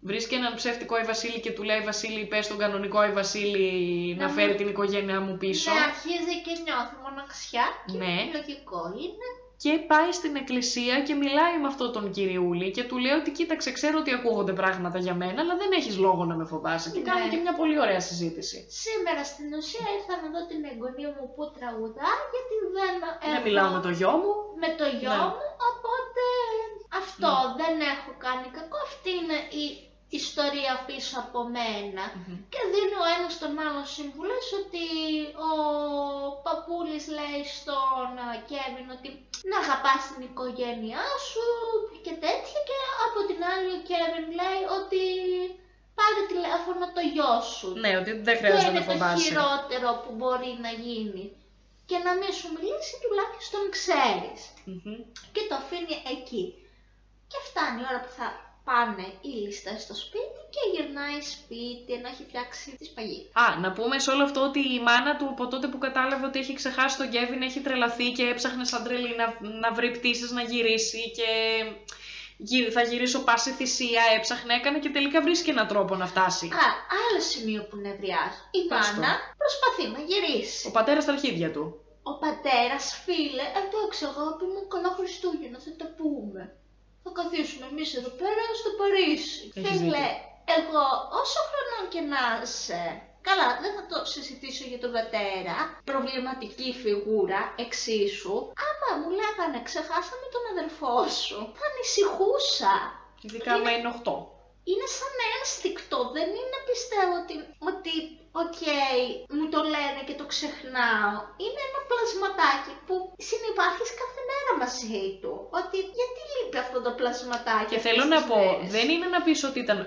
βρίσκει έναν ψεύτικο Άι Βασίλη και του λέει Βασίλη πες τον κανονικό Άι Βασίλη να Να φέρει μου- την οικογένειά μου πίσω. Ναι, αρχίζει και νιώθει μοναξιά και Ναι. λογικό είναι. Και πάει στην εκκλησία και μιλάει με αυτόν τον κυριούλη και του λέει ότι κοίταξε ξέρω ότι ακούγονται πράγματα για μένα αλλά δεν έχεις λόγο να με φοβάσαι και Ναι. κάνουν και μια πολύ ωραία συζήτηση. Σήμερα στην ουσία ήρθα να δω την εγγονή μου που τραγουδά γιατί δεν έχω... Δεν μιλάω με το γιο μου. με το γιο Ναι. μου, οπότε αυτό δεν έχω κάνει κακό. Αυτή είναι η ιστορία πίσω από μένα. Και δίνει ο ένας τον άλλο συμβουλές ότι ο παππούλης λέει στον α, Κέβιν ότι να αγαπάς την οικογένειά σου και τέτοια και από την άλλη ο Κέβιν λέει ότι πάρε τηλέφωνο το γιο σου. Ναι, ότι δεν Ποιο χρειάζεται να είναι το φοβάσαι. χειρότερο που μπορεί να γίνει. Και να μην σου μιλήσει τουλάχιστον ξέρεις Μμμ. και το αφήνει εκεί. Και φτάνει η ώρα που θα πάνε οι λίστες στο σπίτι και γυρνάει σπίτι να έχει φτιάξει τη σπαγή. Α, να πούμε σε όλο αυτό ότι η μάνα του από τότε που κατάλαβε ότι έχει ξεχάσει τον Κέβιν έχει τρελαθεί και έψαχνε σαν τρελή να, να βρει πτήσεις να γυρίσει και γυ- θα γυρίσω πάση θυσία, έψαχνε, έκανε και τελικά βρίσκει έναν τρόπο να φτάσει. Α, άλλο σημείο που νευριάζει. Η Πες το. μάνα προσπαθεί να γυρίσει. Ο πατέρας στα αρχίδια του. Ο πατέρας, φίλε, εντάξει αγάπη μου, καλά Χριστούγεννα, θα τα πούμε. Θα καθίσουμε εμείς εδώ πέρα στο Παρίσι. Έχεις Φίλε, δίκιο. εγώ όσο χρονών και να είσαι, καλά, δεν θα το συζητήσω για τον πατέρα, προβληματική φιγούρα, εξίσου, άμα μου λέγανε ξεχάσαμε τον αδελφό σου, θα ανησυχούσα. Ειδικά με είναι 8. Είναι σαν ένστικτο, δεν είναι πιστεύω ότι, ότι οκ, μου το λένε και το ξεχνάω. Είναι ένα πλασματάκι που συνυπάρχεις κάθε μέρα μαζί του. Ότι γιατί λείπει αυτό το πλασματάκι. Και αυτές θέλω τις να πω, μέρες; δεν είναι να πεις ότι ήταν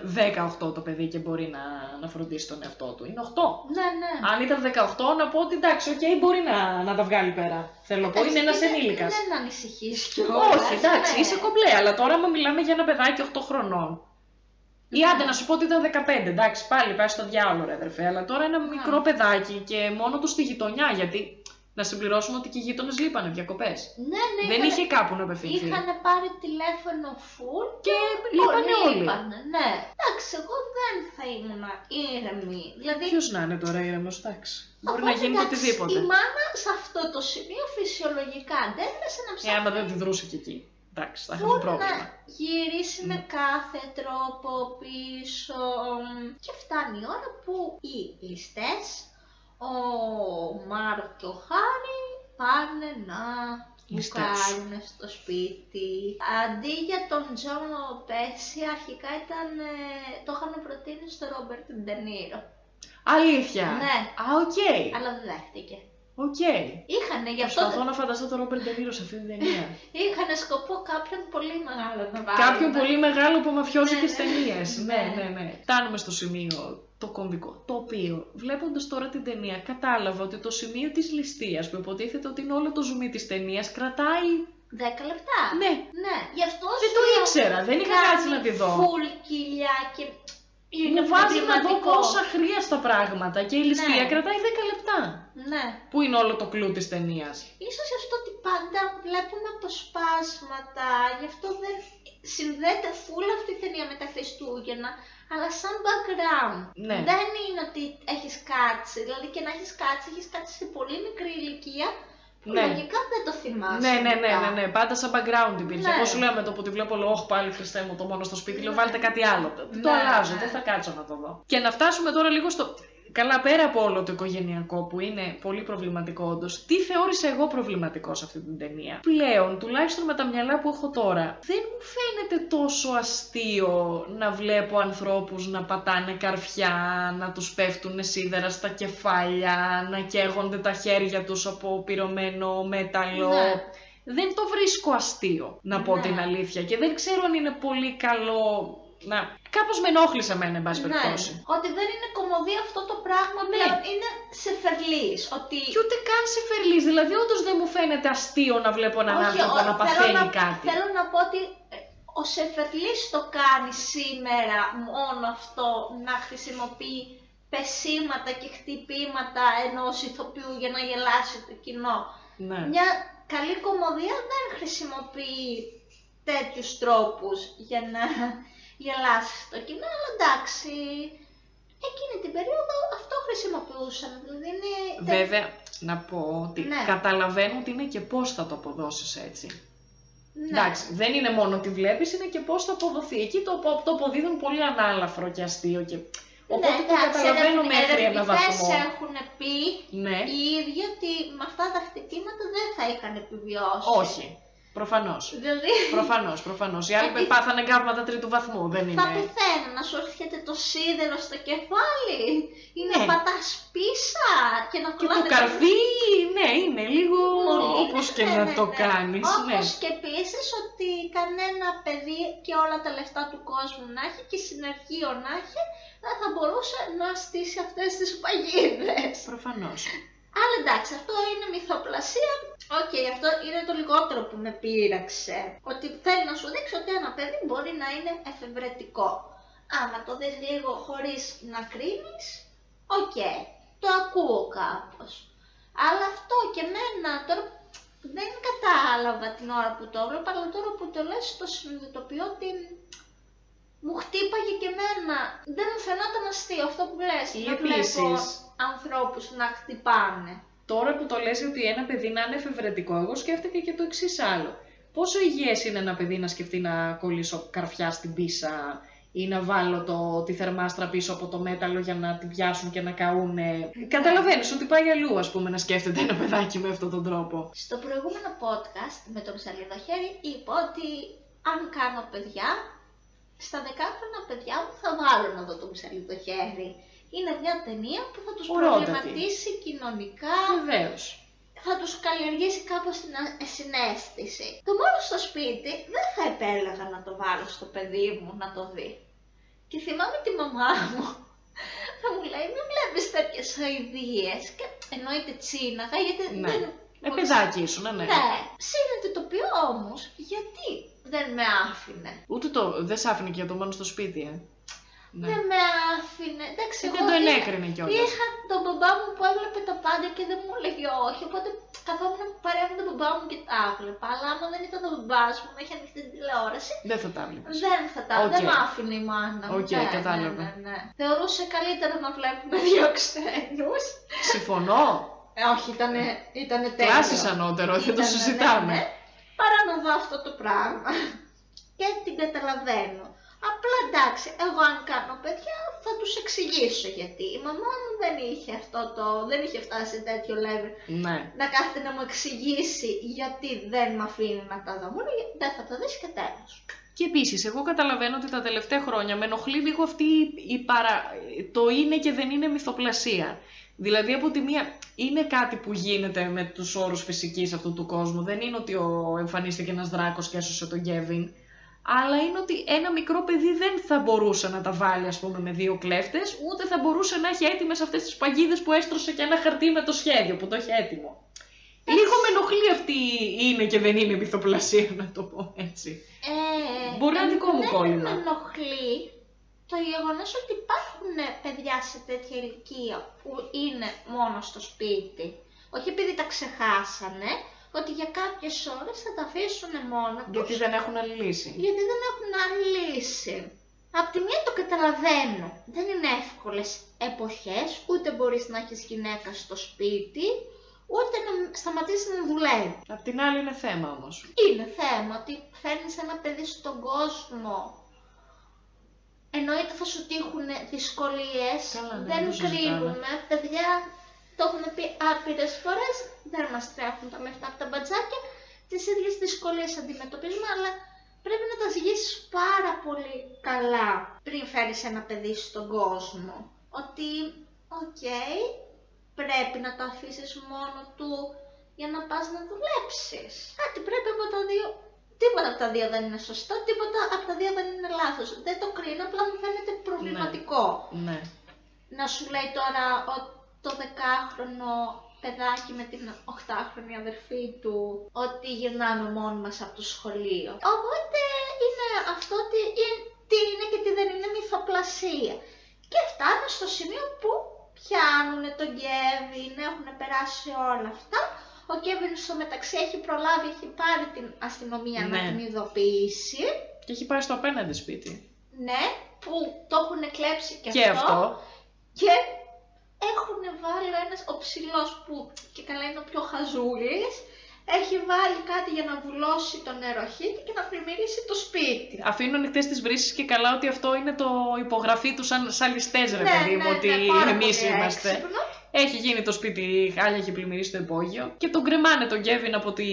18 το παιδί και μπορεί να, να φροντίσει τον εαυτό του. Είναι 8. Ναι, ναι. Αν ήταν 18, να πω ότι εντάξει, οκ, μπορεί να, να τα βγάλει πέρα. Θέλω να πω, είναι ένας Δεν- ενήλικας. Δεν ανησυχείς κιόλας. Όχι, εντάξει, ναι. είσαι κομπλέ, αλλά τώρα άμα μιλάμε για ένα παιδάκι 8 χρονών. Ή Ναι. άντε να σου πω ότι ήταν 15, εντάξει, πάλι πάει στο διάολο, ρε αδερφέ. Αλλά τώρα ένα μικρό παιδάκι και μόνο του στη γειτονιά, γιατί να συμπληρώσουμε ότι και οι γείτονες λείπανε διακοπές. Ναι, ναι, Δεν είχαν- είχε κάπου να απευθυνθεί. Είχαν πάρει τηλέφωνο full Και λείπανε όλοι. λείπανε, ναι. Εντάξει, εγώ δεν θα ήμουν ήρεμη. Δηλαδή, Ποιος να είναι τώρα ήρεμος, εντάξει. Μπορεί να Οπότε, γίνει εντάξει, οτιδήποτε. Η μάνα σε αυτό το σημείο φυσιολογικά αντέδρασε να Ε, ψάχνει άμα δεν τη δρούσε και εκεί. Εντάξει, θα είχαμε Μπορεί πρόβλημα. να γυρίσει με κάθε τρόπο πίσω και φτάνει η ώρα που οι ληστές, ο Μάρκ και ο Χάρη πάνε να Ληστές. μπουκάρουν στο σπίτι. Αντί για τον Τζο Πέσι, αρχικά ήταν, ε, το είχαν προτείνει στο Ρόμπερτ Ντενίρο. Αλήθεια. Ναι. Α, οκ. Αλλά δεν δέχτηκε. Οκ. Είχανε γι' αυτό Προσπαθώ να φανταστώ τον Ρόμπερτ Ντενίρο σε αυτή την ταινία. είχαν σκοπό κάποιον πολύ μεγάλο να βάλουν. Κάποιον πολύ μεγάλο που μαφιόζει Ναι, και ναι. ταινίες. Ναι, Ναι. ναι, ναι. Φτάνουμε στο σημείο το κομβικό. Το οποίο, βλέποντας τώρα την ταινία, κατάλαβα ότι το σημείο της ληστείας, που υποτίθεται ότι είναι όλο το ζουμί της ταινίας, κρατάει. 10 λεπτά. Ναι, Ναι, γι' αυτό Δεν σου το λέω, ήξερα, δεν είχα κάνει κάτσει να τη δω. Φουλ κοιλιά και είναι μου βάζει να δω προβληματικό. πόσα χρία στα πράγματα και η ληστεία Ναι. κρατάει 10 λεπτά. Ναι. Που είναι όλο το κλου της ταινίας; Ίσως γι' αυτό ότι πάντα βλέπουμε αποσπάσματα, γι' αυτό δεν συνδέεται φουλ αυτή η ταινία με τα Χριστούγεννα, αλλά σαν background. Ναι. Δεν είναι ότι έχεις κάτσει, δηλαδή και να έχεις κάτσει, έχεις κάτσει σε πολύ μικρή ηλικία, που Ναι. λογικά δεν το θυμάσαι. Ναι, ναι, ναι, μετά. ναι, ναι. Πάντα σαν background υπήρχε. Ναι. Εγώ σου λέω με το που τη βλέπω, λέω, Όχι, πάλι Χριστέ μου, το μόνο στο σπίτι. Λέω, Ναι. βάλτε κάτι άλλο. Το Ναι, αλλάζω, ναι. δεν θα κάτσω να το δω. Και να φτάσουμε τώρα λίγο στο. Καλά πέρα από όλο το οικογενειακό που είναι πολύ προβληματικό όντως, τι θεώρησα εγώ προβληματικό σε αυτή την ταινία; Πλέον, τουλάχιστον με τα μυαλά που έχω τώρα, δεν μου φαίνεται τόσο αστείο να βλέπω ανθρώπους να πατάνε καρφιά, να τους πέφτουν σίδερα στα κεφάλια, να καίγονται τα χέρια τους από πυρωμένο μέταλλο. Ναι. Δεν το βρίσκω αστείο, να πω Ναι. την αλήθεια. Και δεν ξέρω αν είναι πολύ καλό να... Κάπως με ενόχλησε εμένα, εν πάση Ναι, περιπτώσει. ότι δεν είναι κομμωδία αυτό το πράγμα Ναι. πλέον, είναι σε φερλής, ότι... Και ούτε καν σε φερλής. Δηλαδή, όντως δεν μου φαίνεται αστείο να βλέπω έναν άνθρωπο ο- να θέλω παθαίνει να- κάτι. Θέλω να πω ότι ε, ο Σεφερλής το κάνει σήμερα μόνο αυτό να χρησιμοποιεί πεσήματα και χτυπήματα ενός ηθοποιού για να γελάσει το κοινό. Ναι. Μια καλή κομμωδία δεν χρησιμοποιεί τέτοιους τρόπους για να γελάσει το κοινό, αλλά εντάξει, εκείνη την περίοδο αυτό χρησιμοποιούσαν. Δηλαδή είναι... Βέβαια, να πω ότι Ναι. καταλαβαίνω ότι είναι και πώς θα το αποδώσεις έτσι. Ναι. Εντάξει, δεν είναι μόνο ότι βλέπεις, είναι και πώς θα αποδοθεί. Εκεί το, το αποδίδουν πολύ ανάλαφρο και αστείο και... Οπότε ναι, το καταλαβαίνω μέχρι ένα ερευνητές βαθμό. έχουν πει Ναι, οι ίδιοι ότι με αυτά τα χτυπήματα δεν θα είχαν επιβιώσει. όχι. Προφανώς. Δηλαδή Προφανώς, προφανώς. Οι άλλοι Γιατί- πάθανε γκάβματα τρίτου βαθμού, δεν θα είναι. πεθαίνουν, να σου έρχεται το σίδερο στο κεφάλι ή να Ναι. πατάς πίσα και να Και κολλάνε το τα- καρδί, ναι, είναι λίγο Πολύ. όπως και Ναι, να ναι, το ναι. κάνεις. Ναι. Όπως και επίσης ότι κανένα παιδί και όλα τα λεφτά του κόσμου να έχει και συνεργείο να έχει, δεν θα μπορούσε να στήσει αυτές τις παγίδες. Προφανώς. Αλλά εντάξει, αυτό είναι μυθοπλασία. Οκ, αυτό είναι το λιγότερο που με πείραξε. Ότι θέλει να σου δείξει ότι ένα παιδί μπορεί να είναι εφευρετικό. Άμα το δεις λίγο χωρίς να κρίνεις, οκ, το ακούω κάπως. Αλλά αυτό και εμένα τώρα δεν κατάλαβα την ώρα που το έβλεπα, αλλά τώρα που το λες το συνειδητοποιώ ότι μου χτύπαγε και εμένα. Δεν μου φαινόταν αστείο αυτό που λες. Ή να βλέπω επίσης- ανθρώπους να χτυπάνε. Τώρα που το λες ότι ένα παιδί να είναι εφευρετικό, εγώ σκέφτηκα και το εξής άλλο. Πόσο υγιές είναι ένα παιδί να σκεφτεί να κολλήσω καρφιά στην πίσα ή να βάλω το, τη θερμάστρα πίσω από το μέταλλο για να την πιάσουν και να καούνε. Καταλαβαίνεις ότι πάει αλλού, ας πούμε, να σκέφτεται ένα παιδάκι με αυτόν τον τρόπο. Στο προηγούμενο podcast με το ψαλίδο χέρι είπα ότι αν κάνω παιδιά, στα δεκάχρονα παιδιά μου θα βάλω να δω το ψαλίδο χέρι. Είναι μια ταινία που θα τους Ορότατη. προβληματίσει κοινωνικά, Βεβαίως. θα τους καλλιεργήσει κάπως την α- συναίσθηση. Το μόνο στο σπίτι δεν θα επέλεγα να το βάλω στο παιδί μου να το δει. Και θυμάμαι τη μαμά μου θα μου λέει μην βλέπεις τέτοιες αηδίες και εννοείται τσίναγα γιατί Ναι. δεν... Ε, παιδάκι ήσουν, ναι. Ναι, συνειδητοποιώ όμως γιατί δεν με άφηνε. Ούτε το, δεν σ' άφηνε και για το μόνο στο σπίτι, ε. Ναι. Δεν με άφηνε. Εντάξει, Ε, εγώ δεν το είχα- ενέκρινε κιόλας. Είχα τον μπαμπά μου που έβλεπε τα πάντα και δεν μου έλεγε όχι. Οπότε καθόμουν παρέα με τον μπαμπά μου και τα έβλεπα. Αλλά άμα δεν ήταν ο μπαμπάς μου να είχε ανοιχτή την τηλεόραση, Δεν θα τα βλέπεις. δεν θα τα. Οκ. Δεν μ' άφηνε η μάνα μου. Οκ, Ναι, κατάλαβα. Ναι, ναι, ναι. Θεωρούσε καλύτερα να βλέπουμε Δύο Ξένους. Συμφωνώ. Ε, όχι, ήταν ήτανε τέλειο. Κλάσεις ανώτερο, δεν το Ήτανε, συζητάμε. ναι, ναι. Παρά να δω αυτό το πράγμα. Και την καταλαβαίνω. Απλά εντάξει, εγώ αν κάνω παιδιά θα τους εξηγήσω γιατί. Η μαμά μου δεν είχε αυτό το, δεν είχε φτάσει σε τέτοιο level Ναι. να κάθεται να μου εξηγήσει γιατί δεν με αφήνει να τα δω. Μου λέει δεν θα τα δεις και τέλος. Και επίσης, εγώ καταλαβαίνω ότι τα τελευταία χρόνια με ενοχλεί λίγο αυτή η παρα... το είναι και δεν είναι μυθοπλασία. Δηλαδή, από τη μία, είναι κάτι που γίνεται με τους όρους φυσικής αυτού του κόσμου. Δεν είναι ότι ο... εμφανίστηκε ένας δράκος και έσωσε τον Κέβιν. Αλλά είναι ότι ένα μικρό παιδί δεν θα μπορούσε να τα βάλει, ας πούμε, με δύο κλέφτες, ούτε θα μπορούσε να έχει έτοιμες αυτές τις παγίδες που έστρωσε και ένα χαρτί με το σχέδιο που το έχει έτοιμο. Λίγο με ενοχλεί αυτή η είναι και δεν είναι μυθοπλασία, να το πω έτσι. Ε, Μπορεί να είναι δικό μου δεν κόλλημα. με ενοχλεί το γεγονός ότι υπάρχουν παιδιά σε τέτοια ηλικία που είναι μόνο στο σπίτι. Όχι επειδή τα ξεχάσανε, ότι για κάποιες ώρες θα τα αφήσουν μόνο τους, Γιατί δεν έχουν άλλη λύση. γιατί δεν έχουν άλλη λύση. Απ' τη μία το καταλαβαίνω. Δεν είναι εύκολες εποχές, ούτε μπορείς να έχεις γυναίκα στο σπίτι, ούτε να σταματήσεις να δουλεύεις. Απ' την άλλη είναι θέμα όμως. Ε, Είναι θέμα ότι φέρνεις ένα παιδί στον κόσμο, που είναι μόνο στο σπίτι, ότι μπορείς να έχεις γυναίκα στο σπίτι, ούτε να σταματήσει να δουλεύει. Απ' την άλλη είναι θέμα όμως. Είναι θέμα ότι φέρνεις ένα παιδί στον κόσμο, που είναι μόνο στο σπίτι, ούτε μπορείς να έχεις γυναίκα στο σπίτι. Είναι θέμα ότι φέρνεις ένα παιδί στον κόσμο, που είναι μόνο στο σπίτι, ούτε να σταματήσει να δουλεύει. εννοείται θα σου τύχουν δυσκολίες, Καλά, ναι, δεν δεν το συζητάμε. κρίνουμε. Παιδιά, το έχουμε πει άπειρες φορές, δεν μας τρέχουν τα λεφτά από τα μπατζάκια, τις ίδιες δυσκολίες αντιμετωπίζουμε, αλλά πρέπει να τα ζυγίσεις πάρα πολύ καλά πριν φέρεις ένα παιδί στον κόσμο. Ότι, οκ, πρέπει να το αφήσεις μόνο του για να πας να δουλέψεις. Κάτι πρέπει από τα δύο Τίποτα από τα δύο δεν είναι σωστό, τίποτα από τα δύο δεν είναι λάθος. Δεν το κρίνω, απλά μου φαίνεται προβληματικό. Ναι. Να σου λέει τώρα ο, το δεκάχρονο παιδάκι με την 8χρονη αδερφή του ότι γυρνάμε μόνοι μας από το σχολείο. Οπότε είναι αυτό ότι είναι- τι είναι και τι δεν είναι μυθοπλασία. Και φτάνω στο σημείο που πιάνουν τον Κέβιν, έχουν περάσει όλα αυτά. Ο Κέβιν στο μεταξύ έχει προλάβει, έχει πάρει την αστυνομία να Ναι. την ειδοποιήσει. Και έχει πάει στο απέναντι σπίτι. Ναι, που το έχουν κλέψει και, Και αυτό. και έχουν βάλει ο ένας, ο ψηλός που και καλά είναι ο πιο χαζούλης, έχει βάλει κάτι για να βουλώσει τον νεροχύτη και να πλημμυρίσει το σπίτι. Αφήνουν ανοιχτέ τις βρύσεις και καλά ότι αυτό είναι το υπογραφή του σαν, σαν ληστές, ρε παιδί μου, ότι Ναι, πάρα εμείς πολύ είμαστε. έξυπνο. Έχει γίνει το σπίτι, χάλια έχει πλημμυρίσει το υπόγειο και τον κρεμάνε τον Κέβιν από τη,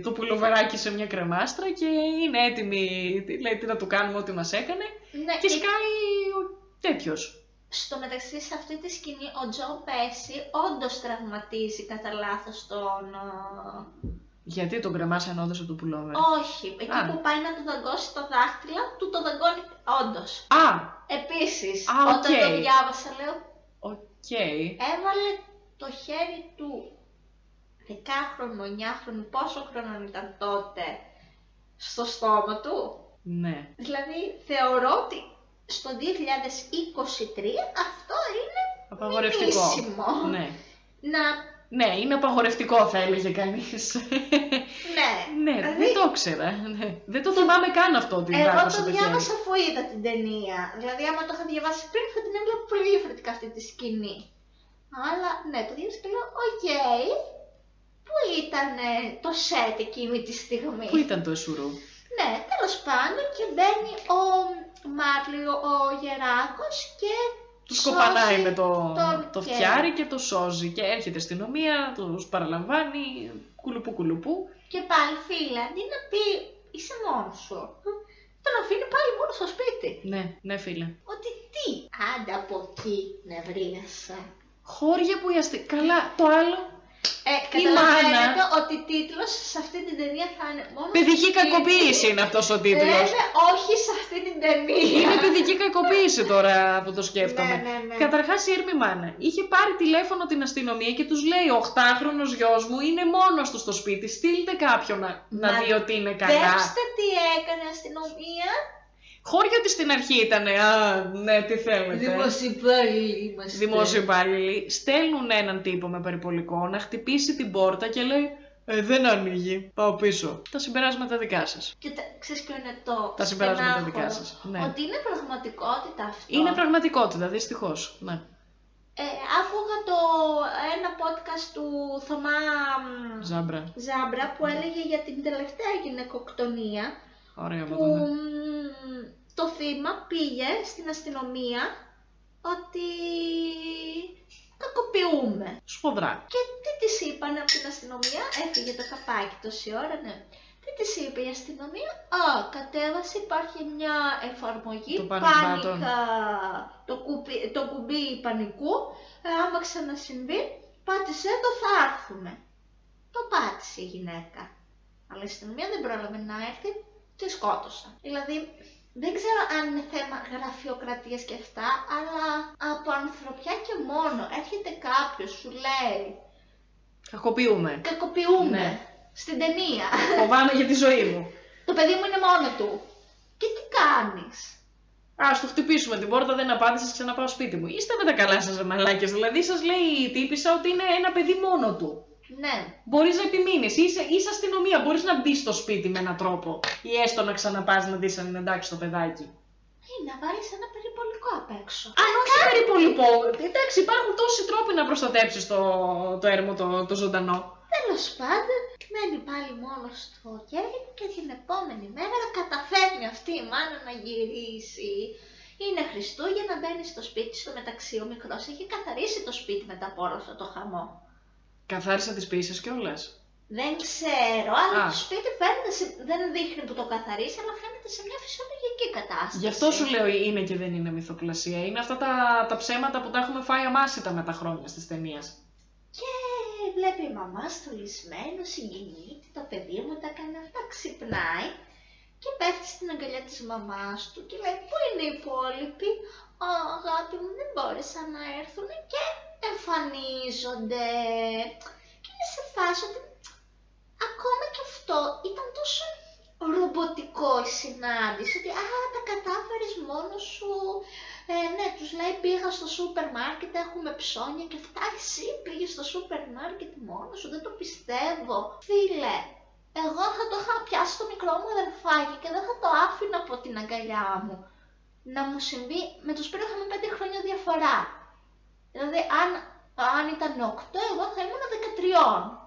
το πουλοβεράκι σε μια κρεμάστρα και είναι έτοιμη, τι- λέει τι να του κάνουμε ό,τι μας έκανε Ναι, και και σκάει ο τέτοιος. Στο μεταξύ σε αυτή τη σκηνή ο Τζο Πέση όντως τραυματίζει κατά λάθος τον... ε, Γιατί τον κρεμάς ενώντας από το πουλόβερ. Όχι, εκεί Α. που πάει να του δαγκώσει τα δάχτυλα, του το δαγκώνει όντως. Α, Επίσης, Α, όταν οκ. το διάβασα λέω οκ. έβαλε το χέρι του 10χρονο, 9χρονο, πόσο χρόνο ήταν τότε, στο στόμα του. Ναι. Δηλαδή, θεωρώ ότι στο 2023 αυτό είναι Απαγορευτικό. μηνύσιμο. Ναι. Να, Ναι, είναι απαγορευτικό θα έλεγε κανείς. ναι. ναι, Δηλαδή, δεν το ήξερα. Ναι. Δεν το θυμάμαι καν αυτό ότι Εγώ δάγκωσε το το χέρι. διάβασα αφού είδα την ταινία. Δηλαδή, άμα το είχα διαβάσει πριν, θα την έβλεπα πολύ διαφορετικά αυτή τη σκηνή. Αλλά ναι, το διάβασα και λέω, οκ, πού ήταν το σετ εκείνη τη στιγμή; Πού ήταν το εσουρού. Ναι, τέλος πάντων και μπαίνει ο Μάρλεϊ, ο γεράκος και Τους σώζει σκοπανάει με το, τον το Κέβιν. φτιάρι και το σώζει. Και έρχεται η αστυνομία, τους παραλαμβάνει, κουλουπού κουλουπού. Και πάλι φίλε, αντί να πει είσαι μόνος σου, τον αφήνει πάλι μόνο στο σπίτι. Ναι, ναι φίλε. Ότι τι, άντε από εκεί νευρίασα. Χώρια που η αστε... Καλά, το άλλο. Ε, Η καταλαβαίνετε μάνα. ότι τίτλος σε αυτή την ταινία θα είναι μόνο Παιδική στο κακοποίηση σπίτι. είναι αυτός ο τίτλος. Λέμε όχι σε αυτή την ταινία. Είναι παιδική κακοποίηση τώρα που το σκέφτομαι. Ναι, ναι, ναι. Καταρχάς η Έρμη Μάνα είχε πάρει τηλέφωνο την αστυνομία και τους λέει ο 8χρονος γιος μου είναι μόνος του στο σπίτι, στείλτε κάποιον να, να Μα δει ότι είναι καλά. Δέψτε τι έκανε η αστυνομία. Χώρια ότι στην αρχή ήταν, α, ναι, τι θέλετε. Δημοσιοπάλληλοι είμαστε. Δημόσιοι υπάλληλοι στέλνουν έναν τύπο με περιπολικό να χτυπήσει την πόρτα και λέει ε, δεν ανοίγει, πάω πίσω. Τα συμπεράσματα δικά σας. Και τα, ξέρεις ποιο είναι το Τα συμπεράσματα στενάχωρο; δικά σας, ναι. Ότι είναι πραγματικότητα αυτό. Είναι πραγματικότητα, δυστυχώς. Ναι. Ε, άκουγα το ένα podcast του Θωμά μ, Ζάμπρα. Ζάμπρα που έλεγε για την τελευταία γυναικοκτονία Ωραία, που το δούμε. μ, το θύμα πήγε στην αστυνομία ότι κακοποιούμε. Σφοδρά. Και τι της είπαν από την αστυνομία, έφυγε το καπάκι τόση ώρα, ναι. Τι της είπε η αστυνομία, α, κατέβασε, υπάρχει μια εφαρμογή, Το panic button. το, κουμπί, το κουμπί πανικού, ε, άμα ξανασυμβεί, πάτησε το θα έρθουμε. Το πάτησε η γυναίκα. Αλλά η αστυνομία δεν πρόλαβε να έρθει, τη σκότωσαν. Δηλαδή, δεν ξέρω αν είναι θέμα γραφειοκρατίας και αυτά, αλλά από ανθρωπιά και μόνο έρχεται κάποιος, σου λέει, Κακοποιούμε. κακοποιούμε Ναι. στην ταινία. Φοβάμαι για τη ζωή μου. Το παιδί μου είναι μόνο του. Και τι κάνεις; Α του χτυπήσουμε την πόρτα, δεν απάντησες, ξαναπάω σπίτι μου. Είστε με τα καλά σας, μαλάκες. Δηλαδή, σας λέει η τύπησα ότι είναι ένα παιδί μόνο του. Ναι. Μπορείς να επιμείνεις. Είσαι, είσαι αστυνομία. Μπορείς να μπεις στο σπίτι με έναν τρόπο. Ή έστω να ξαναπάς να δεις αν είναι εντάξει το παιδάκι. Ή να βάλεις ένα περιπολικό απ' έξω. Αν όχι περιπολικό. Εντάξει, υπάρχουν τόσοι τρόποι να προστατέψεις το, το έρμο το, το ζωντανό. Τέλος πάντων, μένει πάλι μόνος του ο Κέβιν και την επόμενη μέρα καταφέρνει αυτή η μάνα να γυρίσει. Είναι Χριστούγεννα, μπαίνει στο σπίτι, στο μεταξύ ο μικρός έχει καθαρίσει το σπίτι μετά από όλο αυτό το χαμό. Καθάρισα τις πίσες κιόλας. Δεν ξέρω, αλλά Α. το σπίτι φαίνεται, σε- δεν δείχνει που το καθαρίσει, αλλά φαίνεται σε μια φυσιολογική κατάσταση. Γι' αυτό σου λέω είναι και δεν είναι μυθοπλασία. Είναι αυτά τα, τα ψέματα που τα έχουμε φάει αμάσιτα με τα χρόνια στις ταινίες. Και βλέπει η μαμά στολισμένο, συγκινείται, το παιδί μου τα κάνει αυτά, ξυπνάει και πέφτει στην αγκαλιά της μαμάς του και λέει πού είναι οι υπόλοιποι, «Α, αγάπη μου δεν μπόρεσαν να έρθουν και εμφανίζονται. Και είναι σε φάση ότι ακόμα και αυτό ήταν τόσο ρομποτικό η συνάντηση, ότι «Α, τα κατάφερες μόνος σου, ε, ναι, τους λέει πήγα στο σούπερ μάρκετ, έχουμε ψώνια και αυτά, εσύ πήγες στο σούπερ μάρκετ μόνος σου, δεν το πιστεύω. Φίλε, εγώ θα το είχα πιάσει το μικρό μου αδερφάκι και δεν θα το άφηνα από την αγκαλιά μου. Να μου συμβεί, με το Σπύρο είχαμε πέντε χρόνια διαφορά. Δηλαδή, αν, αν ήταν 8, εγώ θα ήμουν 13.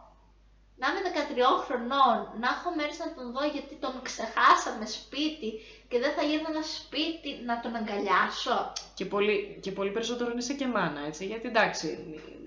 Να είμαι 13 χρονών, να έχω μέρες να τον δω γιατί τον ξεχάσαμε σπίτι και δεν θα γύρνα σπίτι να τον αγκαλιάσω. Και πολύ, και πολύ περισσότερο είναι σε και μάνα, έτσι. Γιατί εντάξει,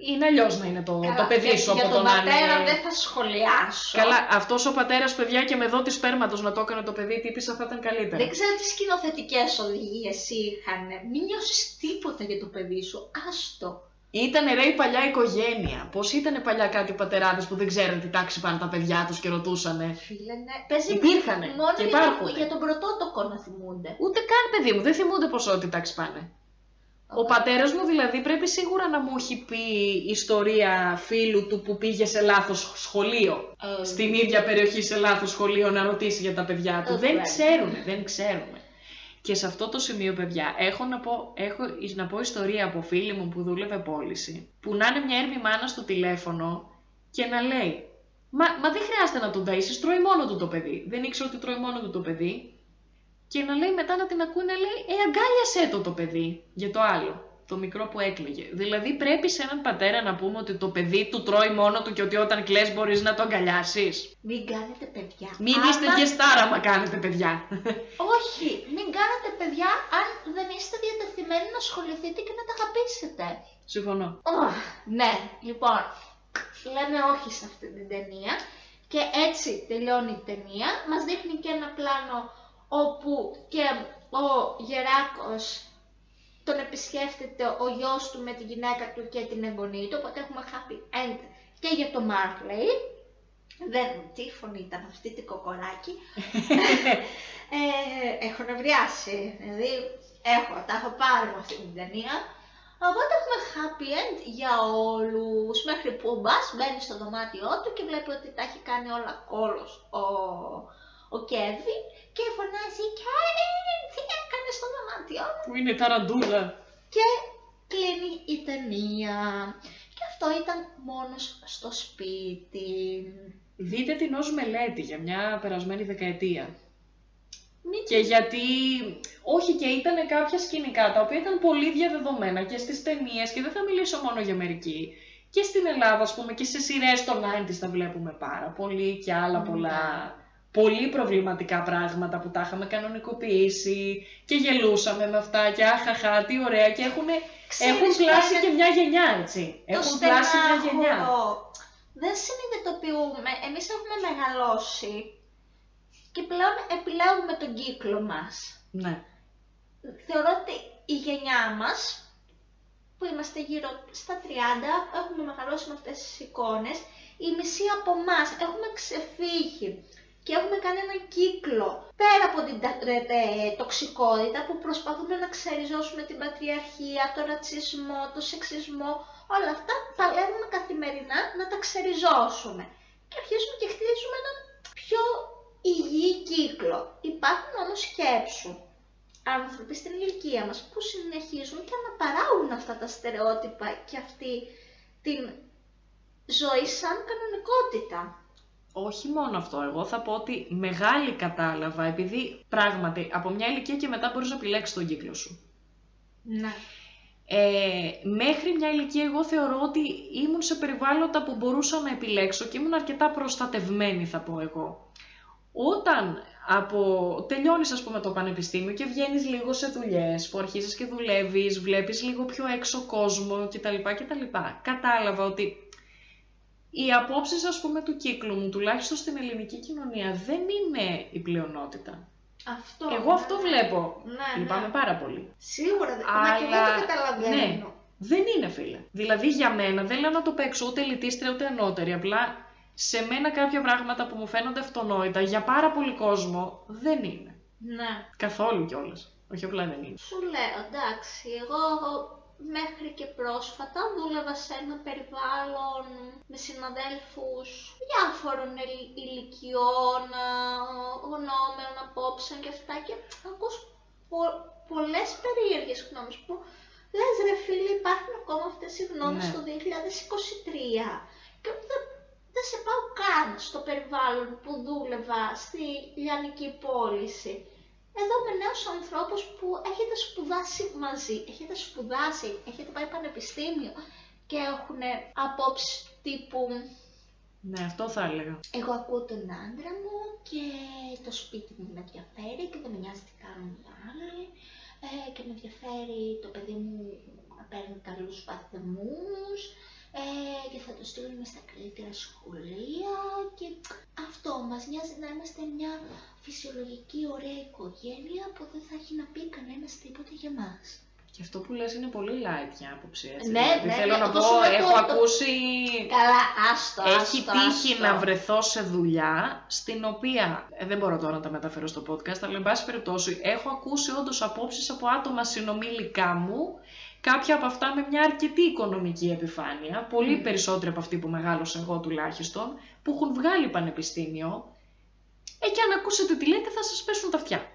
είναι αλλιώς να είναι το, το παιδί για, σου για από τον το να πατέρα είναι... δεν θα σχολιάσω. Καλά, αυτός ο πατέρας, παιδιά, και με δότης σπέρματο να το έκανε το παιδί, τύπησα θα ήταν καλύτερα. Δεν ξέρω τι σκηνοθετικές οδηγίες είχαν. Μην νιώσεις τίποτα για το παιδί σου. Άστο. Ήτανε ρε η παλιά οικογένεια. Πώς ήταν παλιά κάτι πατεράδες που δεν ξέραν τι τάξη πάνε τα παιδιά τους και ρωτούσανε; Φίλε, ναι. Παίζει Υπήρχανε μόνο και για, υπάρχουνε. τον, για τον πρωτότοκο να θυμούνται. Ούτε καν παιδί μου, δεν θυμούνται πόσο τι τάξη πάνε. Ο πατέρας μου δηλαδή πρέπει σίγουρα να μου έχει πει ιστορία φίλου του που πήγε σε λάθος σχολείο. Ε, Στην ίδια περιοχή σε λάθος σχολείο να ρωτήσει για τα παιδιά του. Ε, δεν βέβαια. ξέρουν, δεν ξέρουν. Και σε αυτό το σημείο, παιδιά, έχω να πω, έχω να πω ιστορία από φίλη μου που δούλευε πώληση, που να είναι μια έρμη μάνα στο τηλέφωνο και να λέει Μα, μα δεν χρειάζεται να τον ταΐσεις, τρώει μόνο του το παιδί. Δεν ήξερε ότι τρώει μόνο του το παιδί. Και να λέει μετά να την ακούει να λέει Ε, αγκάλιασέ το το παιδί για το άλλο. Το μικρό που έκλαιγε. Δηλαδή πρέπει σε έναν πατέρα να πούμε ότι το παιδί του τρώει μόνο του και ότι όταν κλαις μπορείς να το αγκαλιάσεις. Μην κάνετε παιδιά. Μην Άμα- είστε γεστάρα μα κάνετε παιδιά. Όχι, μην κάνετε παιδιά αν δεν είστε διατεθειμένοι να ασχοληθείτε και να τα αγαπήσετε. Συμφωνώ. Οχ, ναι, λοιπόν, λέμε όχι σε αυτή την ταινία και έτσι τελειώνει η ταινία. Μας δείχνει και ένα πλάνο όπου και ο Γεράκος τον επισκέφτεται ο γιος του με τη γυναίκα του και την εγγονή του, οπότε έχουμε happy end και για το Marley. Δεν, τι φωνή ήταν αυτή την κοκοράκι. ε, έχω νευριάσει, δηλαδή έχω, τα έχω πάρει με αυτή την ταινία. Οπότε έχουμε happy end για όλους, μέχρι που ο Μπάς μπαίνει στο δωμάτιό του και βλέπει ότι τα έχει κάνει όλα κόλος ο, ο Κέβιν και φωνάζει «Κέβιν, τι έκανε στο δωμάτιό μου» Που είναι η ταραντούλα. και κλείνει η ταινία. Και αυτό ήταν μόνος στο σπίτι. Δείτε την ως μελέτη για μια περασμένη δεκαετία. Μην Και γιατί, όχι και ήταν κάποια σκηνικά τα οποία ήταν πολύ διαδεδομένα και στις ταινίες και δεν θα μιλήσω μόνο για μερική. Και στην Ελλάδα, ας πούμε, και σε σειρές των 90's τα βλέπουμε πάρα πολύ και άλλα Ναι. πολλά. Πολύ προβληματικά πράγματα που τα είχαμε κανονικοποιήσει και γελούσαμε με αυτά και αχαχά, τι ωραία και έχουν, Ξέρεις έχουν ποια πλάσει είναι; και μια γενιά, έτσι. το Έχουν πλάσει μια γενιά. στενάχωρο. Δεν συνειδητοποιούμε. Εμείς έχουμε μεγαλώσει και πλέον επιλέγουμε τον κύκλο μας. Ναι. Θεωρώ ότι η γενιά μας, που είμαστε γύρω στα 30, έχουμε μεγαλώσει με αυτές τις εικόνες, η μισή από εμάς έχουμε ξεφύγει και έχουμε κάνει ένα κύκλο πέρα από την τα- ε, ε, τοξικότητα που προσπαθούμε να ξεριζώσουμε την πατριαρχία, το ρατσισμό, το σεξισμό, όλα αυτά παλεύουμε καθημερινά να τα ξεριζώσουμε. Και αρχίζουμε και χτίζουμε έναν πιο υγιή κύκλο. Υπάρχουν όμως σκέψου άνθρωποι στην ηλικία μας που συνεχίζουν και αναπαράγουν αυτά τα στερεότυπα και αυτή την ζωή σαν κανονικότητα. Όχι μόνο αυτό, εγώ θα πω ότι μεγάλη κατάλαβα, επειδή πράγματι από μια ηλικία και μετά μπορείς να επιλέξεις τον κύκλο σου. Ναι. Ε, μέχρι μια ηλικία εγώ θεωρώ ότι ήμουν σε περιβάλλοντα που μπορούσα να επιλέξω και ήμουν αρκετά προστατευμένη θα πω εγώ. Όταν από... τελειώνεις ας πούμε το πανεπιστήμιο και βγαίνεις λίγο σε δουλειές που αρχίζεις και δουλεύεις, βλέπεις λίγο πιο έξω κόσμο κτλ. κτλ. Κατάλαβα ότι οι απόψεις ας πούμε του κύκλου μου, τουλάχιστον στην ελληνική κοινωνία, δεν είναι η πλειονότητα. Αυτό. Εγώ ναι, αυτό ναι. βλέπω. Ναι, Λυπάμαι ναι. πάρα πολύ. Σίγουρα, δεν Μα και εγώ το καταλαβαίνω. ναι, δεν είναι φίλε. Δηλαδή για μένα δεν λέω να το παίξω ούτε ελιτίστρια ούτε ανώτερη. Απλά σε μένα κάποια πράγματα που μου φαίνονται αυτονόητα για πάρα πολύ κόσμο δεν είναι. Ναι. Καθόλου κιόλας. Όχι απλά δεν είναι. Σου λέω, εντάξει, εγώ μέχρι και πρόσφατα δούλευα σε ένα περιβάλλον με συναδέλφους διάφορων ηλ- ηλικιών, α, γνώμεων, απόψεων και αυτά και ακούς πο- πολλές περίεργες γνώμες που λες ρε φίλε υπάρχουν ακόμα αυτές οι γνώμες Ναι. το 2023 και δεν, δεν σε πάω καν στο περιβάλλον που δούλευα στη λιανική πώληση. Εδώ με νέους ανθρώπους που έχετε σπουδάσει μαζί, έχετε σπουδάσει, έχετε πάει πανεπιστήμιο και έχουν απόψεις τύπου Ναι, αυτό θα έλεγα. εγώ ακούω τον άντρα μου και το σπίτι μου με ενδιαφέρει και δεν με νοιάζει τι κάνουν οι άλλοι ε, και με ενδιαφέρει το παιδί μου να παίρνει καλούς βαθμούς ε, και θα το στείλουμε στα καλύτερα σχολεία και αυτό μας νοιάζει να είμαστε μια φυσιολογική ωραία οικογένεια που δεν θα έχει να πει κανένας τίποτα για μας. Και αυτό που λες είναι πολύ light για άποψη, έτσι. Ναι, δηλαδή, ναι, θέλω ναι, να το πω, σου λέω έχω το- το- ακούσει... Καλά, άστο, Έχει άστο, τύχει άστο. να βρεθώ σε δουλειά στην οποία, ε, δεν μπορώ τώρα να τα μεταφέρω στο podcast, αλλά εν πάση περιπτώσει έχω ακούσει όντως απόψεις από άτομα συνομιλικά μου, κάποια από αυτά με μια αρκετή οικονομική επιφάνεια, πολύ Μμμ. περισσότερη από αυτή που μεγάλωσα εγώ τουλάχιστον, που έχουν βγάλει πανεπιστήμιο, ε, και αν ακούσετε τι λέτε θα σας πέσουν τα αυτιά.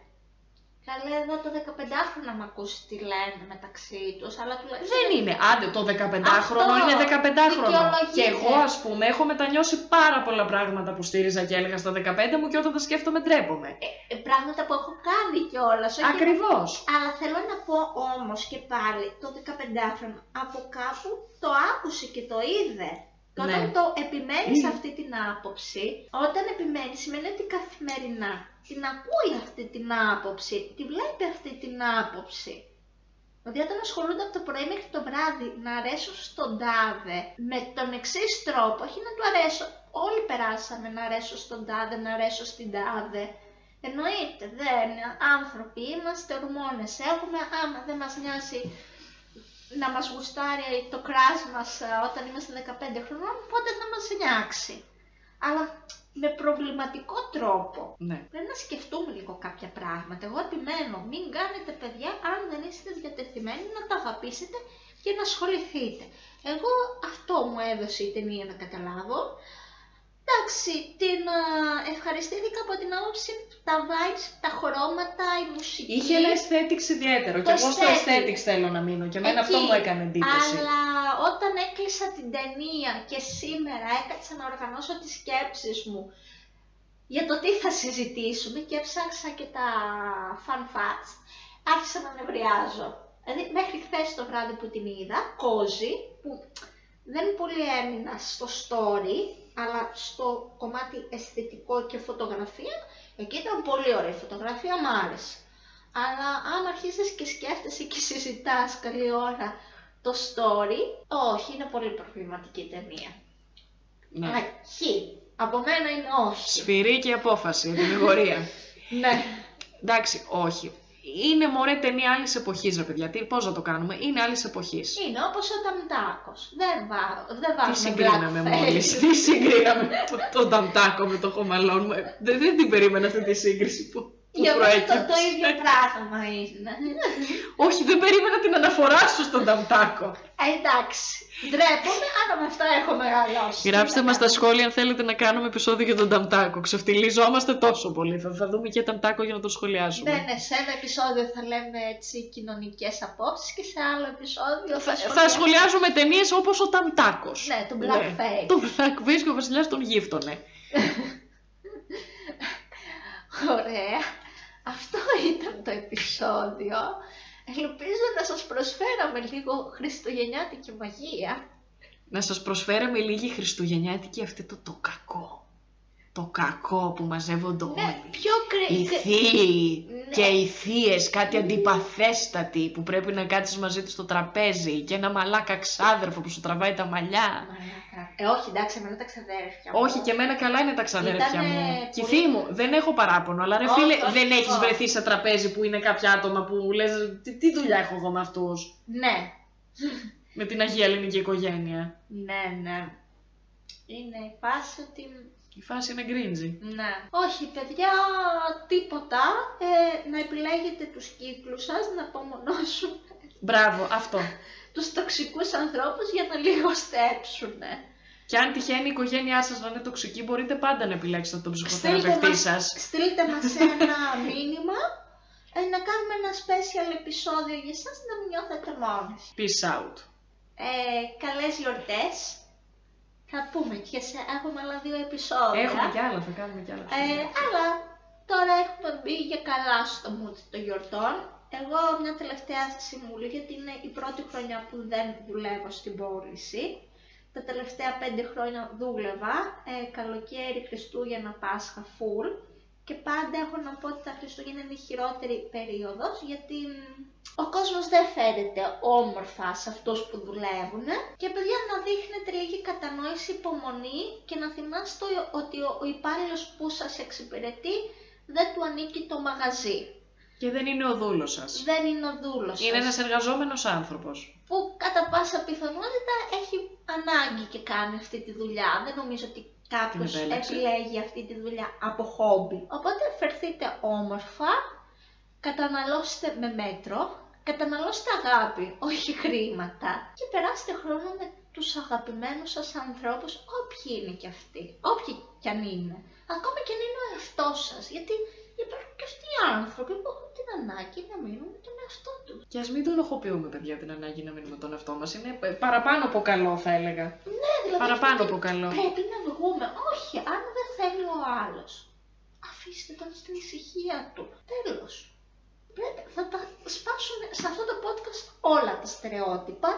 Καλέ εδώ το 15χρονο να μ' ακούσεις τι λένε μεταξύ τους, αλλά τουλάχιστον... Δεν είναι. Άντε, το 15χρονο Αυτό. είναι 15χρονο. Δικαιολογείται. Και εγώ, ας πούμε, έχω μετανιώσει πάρα πολλά πράγματα που στήριζα και έλεγα στα 15 μου και όταν τα σκέφτομαι ντρέπομαι. Ε, πράγματα που έχω κάνει κιόλας. Ακριβώς. Αλλά θέλω να πω όμως και πάλι το 15χρονο από κάπου το άκουσε και το είδε. Και όταν Ναι. το επιμένεις σε Mm. αυτή την άποψη, όταν επιμένεις σημαίνει ότι καθημερινά την ακούει αυτή την άποψη, τη βλέπει αυτή την άποψη. Δηλαδή όταν ασχολούνται από το πρωί μέχρι το βράδυ να αρέσουν στον τάδε με τον εξής τρόπο, όχι να του αρέσω, όλοι περάσαμε να αρέσω στον τάδε, να αρέσω στην τάδε. Εννοείται, δεν, άνθρωποι είμαστε, ορμόνες έχουμε, άμα δεν μας νοιάζει να μας γουστάρει το κράσι μας ε, όταν είμαστε 15 χρονών, πότε θα μας νιάξει. Αλλά με προβληματικό τρόπο. Ναι. Πρέπει να σκεφτούμε λίγο κάποια πράγματα. Εγώ επιμένω, μην κάνετε παιδιά αν δεν είστε διατεθειμένοι να τα αγαπήσετε και να ασχοληθείτε. Εγώ αυτό μου έδωσε η ταινία να καταλάβω. Εντάξει, την α, ευχαριστήθηκα από την άποψη τα vibes, τα χρώματα, η μουσική. Είχε ένα aesthetics ιδιαίτερο. Το Και εγώ στο aesthetic. aesthetics θέλω να μείνω. Και εμένα Εκεί. αυτό μου έκανε εντύπωση. Αλλά όταν έκλεισα την ταινία και σήμερα έκατσα να οργανώσω τις σκέψεις μου για το τι θα συζητήσουμε και έψαξα και τα fun facts, άρχισα να νευριάζω. Δηλαδή μέχρι χθες το βράδυ που την είδα, κόζι, που δεν πολύ έμεινα στο story, αλλά στο κομμάτι αισθητικό και φωτογραφία, εκεί ήταν πολύ ωραία η φωτογραφία, μ' άρεσε. Αλλά αν αρχίσεις και σκέφτεσαι και συζητάς καλή ώρα το story, όχι, είναι πολύ προβληματική η ταινία. Ναι. Αλλά χ. Από μένα είναι όχι. Σφυρί και απόφαση, ετοιμιγορία. Ναι. Εντάξει, όχι. Είναι μωρέ ταινία άλλης εποχής, ρε παιδιά. Τι, πώς να το κάνουμε, είναι άλλης εποχής. Είναι όπως ο Ταμτάκος. Δεν, βά, δεν Τι βάζουμε συγκρίναμε blackface. μόλις; Τι συγκρίναμε; Το, το ταμτάκο με το χωμαλόν μου. Ε, Δεν, δεν την περίμενα αυτή τη σύγκριση που, που Για μένα το, προέκυψε. το ίδιο πράγμα είναι. Όχι, δεν περίμενα την αναφορά σου στον ταμτάκο. Ε, εντάξει. Ντρέπομαι, αλλά με αυτά έχω μεγαλώσει. Γράψτε Τι μας να στα κάνουμε. σχόλια αν θέλετε να κάνουμε επεισόδιο για τον ταμτάκο. Ξεφτυλίζόμαστε τόσο πολύ. Θα, θα δούμε και ταμτάκο για να το σχολιάσουμε. Ναι, ναι, σε ένα επεισόδιο θα λέμε έτσι κοινωνικές απόψεις και σε άλλο επεισόδιο Θα, θα σχολιάσουμε- σχολιάζουμε ταινίες όπως ο Ταμτάκο. Ναι, τον Blackface. Το Blackface και ο Βασιλιάς τον γύφτωνε. Ωραία. Αυτό ήταν το επεισόδιο. Ελπίζω να σας προσφέραμε λίγο χριστουγεννιάτικη μαγεία. Να σας προσφέραμε λίγη χριστουγεννιάτικη αυτή το, το κακό. Το κακό που μαζεύονται όλοι. Ναι, πιο κρυ... Οι θείοι Ναι. και οι θείες, κάτι αντιπαθέστατοι που πρέπει να κάτσεις μαζί τους στο τραπέζι και ένα μαλάκα ξάδερφο που σου τραβάει τα μαλλιά. Μαλάκα. Ε, όχι, εντάξει, εμένα τα ξαδέρφια μου. Όχι, και εμένα καλά είναι τα ξαδέρφια Ήτανε μου. Και η πολύ- θεία μου, δεν έχω παράπονο. Αλλά ρε Όχι, φίλε, όχι, δεν έχεις όχι. βρεθεί σε τραπέζι που είναι κάποια άτομα που λες τι, τι δουλειά έχω εγώ με αυτούς; Ναι, Με την Αγία Ελληνική οικογένεια. ναι, ναι. Είναι η φάση ότι... Η φάση είναι γκρίντζι. Ναι. Όχι, παιδιά, τίποτα. Ε, να επιλέγετε τους κύκλους σας, να απομονώσουν Μπράβο, αυτό. τους τοξικούς ανθρώπους για να λιγοστέψουν. Και αν τυχαίνει η οικογένειά σας να είναι τοξική, μπορείτε πάντα να επιλέξετε τον Στείλτε ψυχοθεραπευτή μας, σας. στείλτε μας ένα μήνυμα ε, να κάνουμε ένα special επεισόδιο για εσάς να μην νιώθετε μόνοι. Peace out. Ε, καλές γιορτές. Θα πούμε και σε έχουμε άλλα δύο επεισόδια. Έχουμε κι άλλα, θα κάνουμε κι άλλα. Ε, αλλά τώρα έχουμε μπει για καλά στο mood των γιορτών. Εγώ μια τελευταία συμβουλή, γιατί είναι η πρώτη χρονιά που δεν δουλεύω στην πώληση. Τα τελευταία πέντε χρόνια δούλευα, ε, καλοκαίρι, Χριστούγεννα, Πάσχα, full. Και πάντα έχω να πω ότι τα Χριστούγεννα είναι η χειρότερη περίοδος, γιατί μ, ο κόσμος δεν φέρεται όμορφα σε αυτούς που δουλεύουν. Και παιδιά να δείχνετε λίγη κατανόηση, υπομονή και να θυμάστε ότι ο, ο υπάλληλος που σας εξυπηρετεί δεν του ανήκει το μαγαζί. Και δεν είναι ο δούλος σας. Δεν είναι ο δούλος Είναι σας, ένας εργαζόμενος άνθρωπος. που κατά πάσα πιθανότητα έχει ανάγκη και κάνει αυτή τη δουλειά. Δεν νομίζω ότι κάποιος Την επέλεξε. επιλέγει αυτή τη δουλειά από χόμπι. Οπότε φερθείτε όμορφα, καταναλώστε με μέτρο, καταναλώστε αγάπη, όχι χρήματα και περάστε χρόνο με τους αγαπημένους σας ανθρώπους, όποιοι είναι και αυτοί, όποιοι κι αν είναι. Ακόμα και αν είναι ο εαυτός σας, γιατί υπάρχουν και αυτοί οι άνθρωποι που έχουν την ανάγκη να μείνουν με τον εαυτό τους. Και ας μην τον οχοποιούμε, παιδιά, την ανάγκη να μείνουμε τον εαυτό μας. Είναι ε, παραπάνω από καλό, θα έλεγα. Ναι, δηλαδή Παραπάνω αυτό από καλό. Πρέπει να βγούμε. Όχι, αν δεν θέλει ο άλλος, αφήστε τον στην ησυχία του. Τέλος. Πρέπει, θα τα σπάσουν σε αυτό το podcast όλα τα στερεότυπα.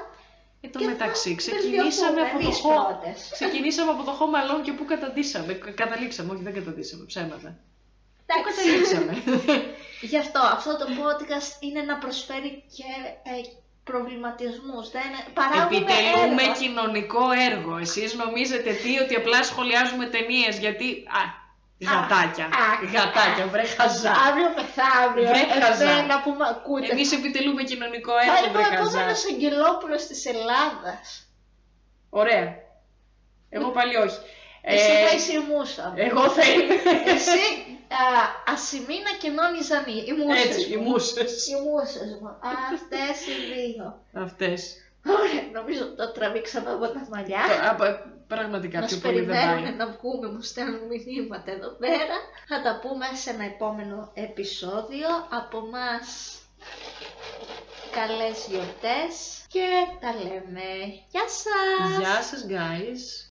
Εν τω και θα μεταξύ, ξεκινήσαμε από, το εμείς χώρο. πρώτες. ξεκινήσαμε από το Home Alone και πού καταντήσαμε. Κα- Καταλήξαμε, όχι δεν καταντήσαμε, ψέματα. Πού Εντάξει. καταλήξαμε; Γι' αυτό αυτό το podcast είναι να προσφέρει και ε, προβληματισμούς. Δεν, παράγουμε Επιτελούμε έργο. κοινωνικό έργο. Εσείς νομίζετε τι, ότι απλά σχολιάζουμε ταινίες γιατί... Α, γατάκια. α, γατάκια, βρε χαζά. Αύριο μεθαύριο. Βρε χαζά. ε, να πούμε ακούτε. Εμείς επιτελούμε κοινωνικό Θα έργο, είμαι βρε ο χαζά. επόμενος Αγγελόπουλος της Ελλάδας. Ωραία. Εγώ πάλι όχι. Εσύ Ε, θα είσαι η μούσα. μου. Εγώ θα είμαι. Εσύ α, ασημίνα και νόνι ζανή. Οι μούσες Έτσι, οι μου. μουσες. Οι μούσες μου. Αυτές οι δύο. Αυτές. Ωραία, νομίζω το τραβήξαμε από τα μαλλιά. Το- απ- Πραγματικά Μας πιο πολύ δεν περιμένουν πάει. να βγούμε, μου στέλνουν μηνύματα εδώ πέρα. Θα τα πούμε σε ένα επόμενο επεισόδιο. Από μας καλές γιορτές και τα λέμε. Γεια σας! Γεια σας guys.